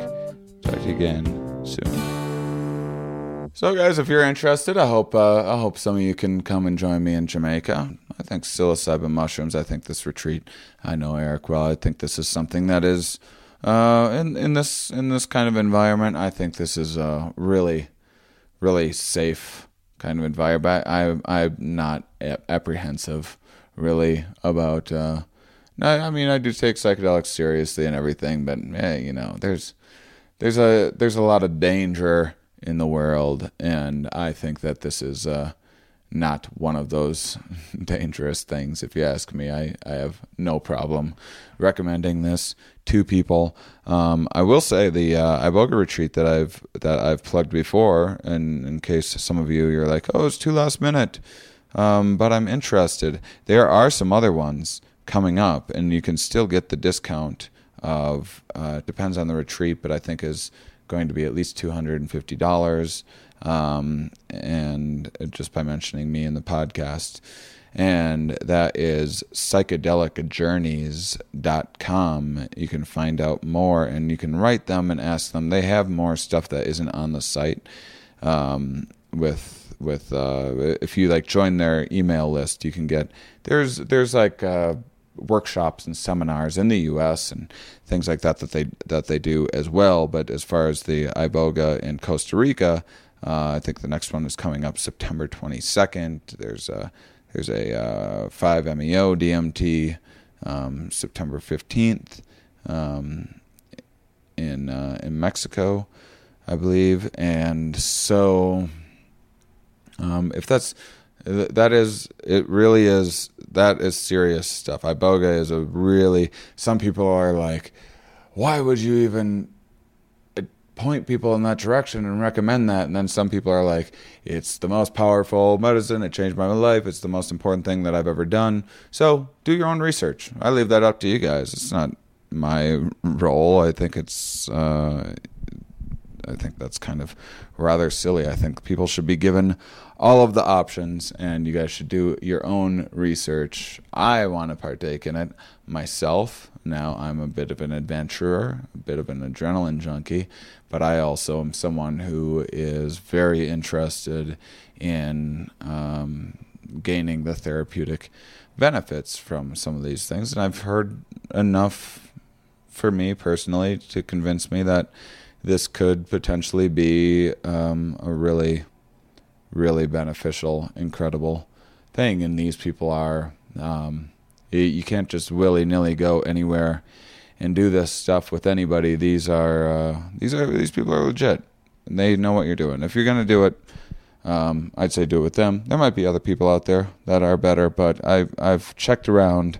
Talk to you again soon. So, guys, if you're interested, I hope uh, I hope some of you can come and join me in Jamaica. I think psilocybin mushrooms. I think this retreat. I know Eric well. I think this is something that is uh, in in this in this kind of environment. I think this is a really really safe kind of environment. I I'm not apprehensive really about. Uh, I mean, I do take psychedelics seriously and everything, but eh, you know, there's there's a there's a lot of danger in the world, and I think that this is uh, not one of those dangerous things. If you ask me, I, I have no problem recommending this to people. Um, I will say the uh, Iboga retreat that I've that I've plugged before, and in case some of you you're like, oh, it's too last minute, um, but I'm interested. There are some other ones coming up, and you can still get the discount of uh, depends on the retreat, but I think is going to be at least $250. Um, and just by mentioning me in the podcast. And that is psychedelicjourneys.com. You can find out more and you can write them and ask them. They have more stuff that isn't on the site. Um, with with uh, if you like join their email list, you can get there's there's like uh, workshops and seminars in the U.S. and things like that that they that they do as well. But as far as the iboga in Costa Rica, uh, I think the next one is coming up September 22nd. There's a there's a uh, 5-MeO DMT um, September 15th um, in uh, in Mexico, I believe. And so, um, if that's that is it really is that is serious stuff iboga is a really some people are like why would you even uh, point people in that direction and recommend that and then some people are like it's the most powerful medicine. It changed my life. It's the most important thing that i've ever done. So do your own research. I leave that up to you guys. It's not my role. I think it's uh, i think that's kind of rather silly. I think people should be given all of the options and you guys should do your own research. I want to partake in it myself. Now I'm a bit of an adventurer, a bit of an adrenaline junkie, but I also am someone who is very interested in um, gaining the therapeutic benefits from some of these things. And I've heard enough for me personally to convince me that this could potentially be um, a really really beneficial, incredible thing. And these people are, um, you can't just willy nilly go anywhere and do this stuff with anybody. These are uh, these are these people are legit. And they know what you're doing. If you're gonna do it, um, I'd say do it with them. There might be other people out there that are better, but I've I've checked around.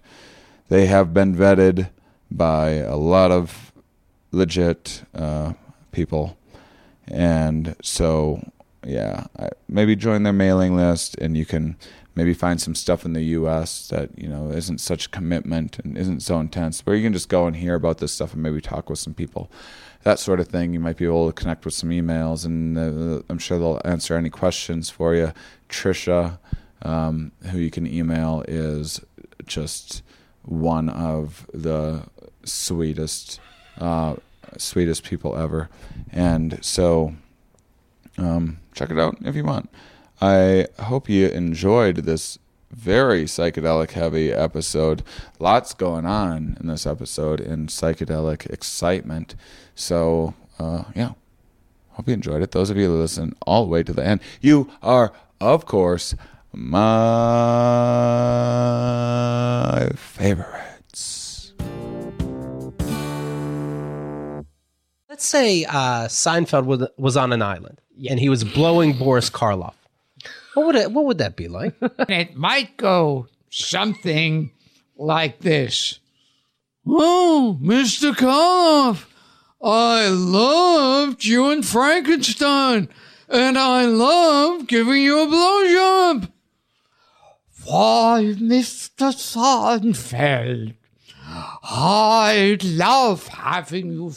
They have been vetted by a lot of legit uh, people, and so yeah, I, maybe join their mailing list, and you can maybe find some stuff in the U.S. that you know isn't such commitment and isn't so intense, where you can just go and hear about this stuff and maybe talk with some people, that sort of thing. You might be able to connect with some emails, and uh, I'm sure they'll answer any questions for you. Trisha, um, who you can email, is just one of the sweetest, uh, sweetest people ever, and so um, check it out if you want. I hope you enjoyed this very psychedelic heavy episode. Lots going on in this episode in psychedelic excitement. So, uh, yeah, hope you enjoyed it. Those of you who listen all the way to the end, you are, of course, my favorites. Let's say uh, Seinfeld was, was on an island and he was blowing Boris Karloff. What would it, what would that be like? it might go something like this. Oh, Mr. Karloff, I loved you in Frankenstein, and I love giving you a blowjob. Why, Mr. Seinfeld, I love having you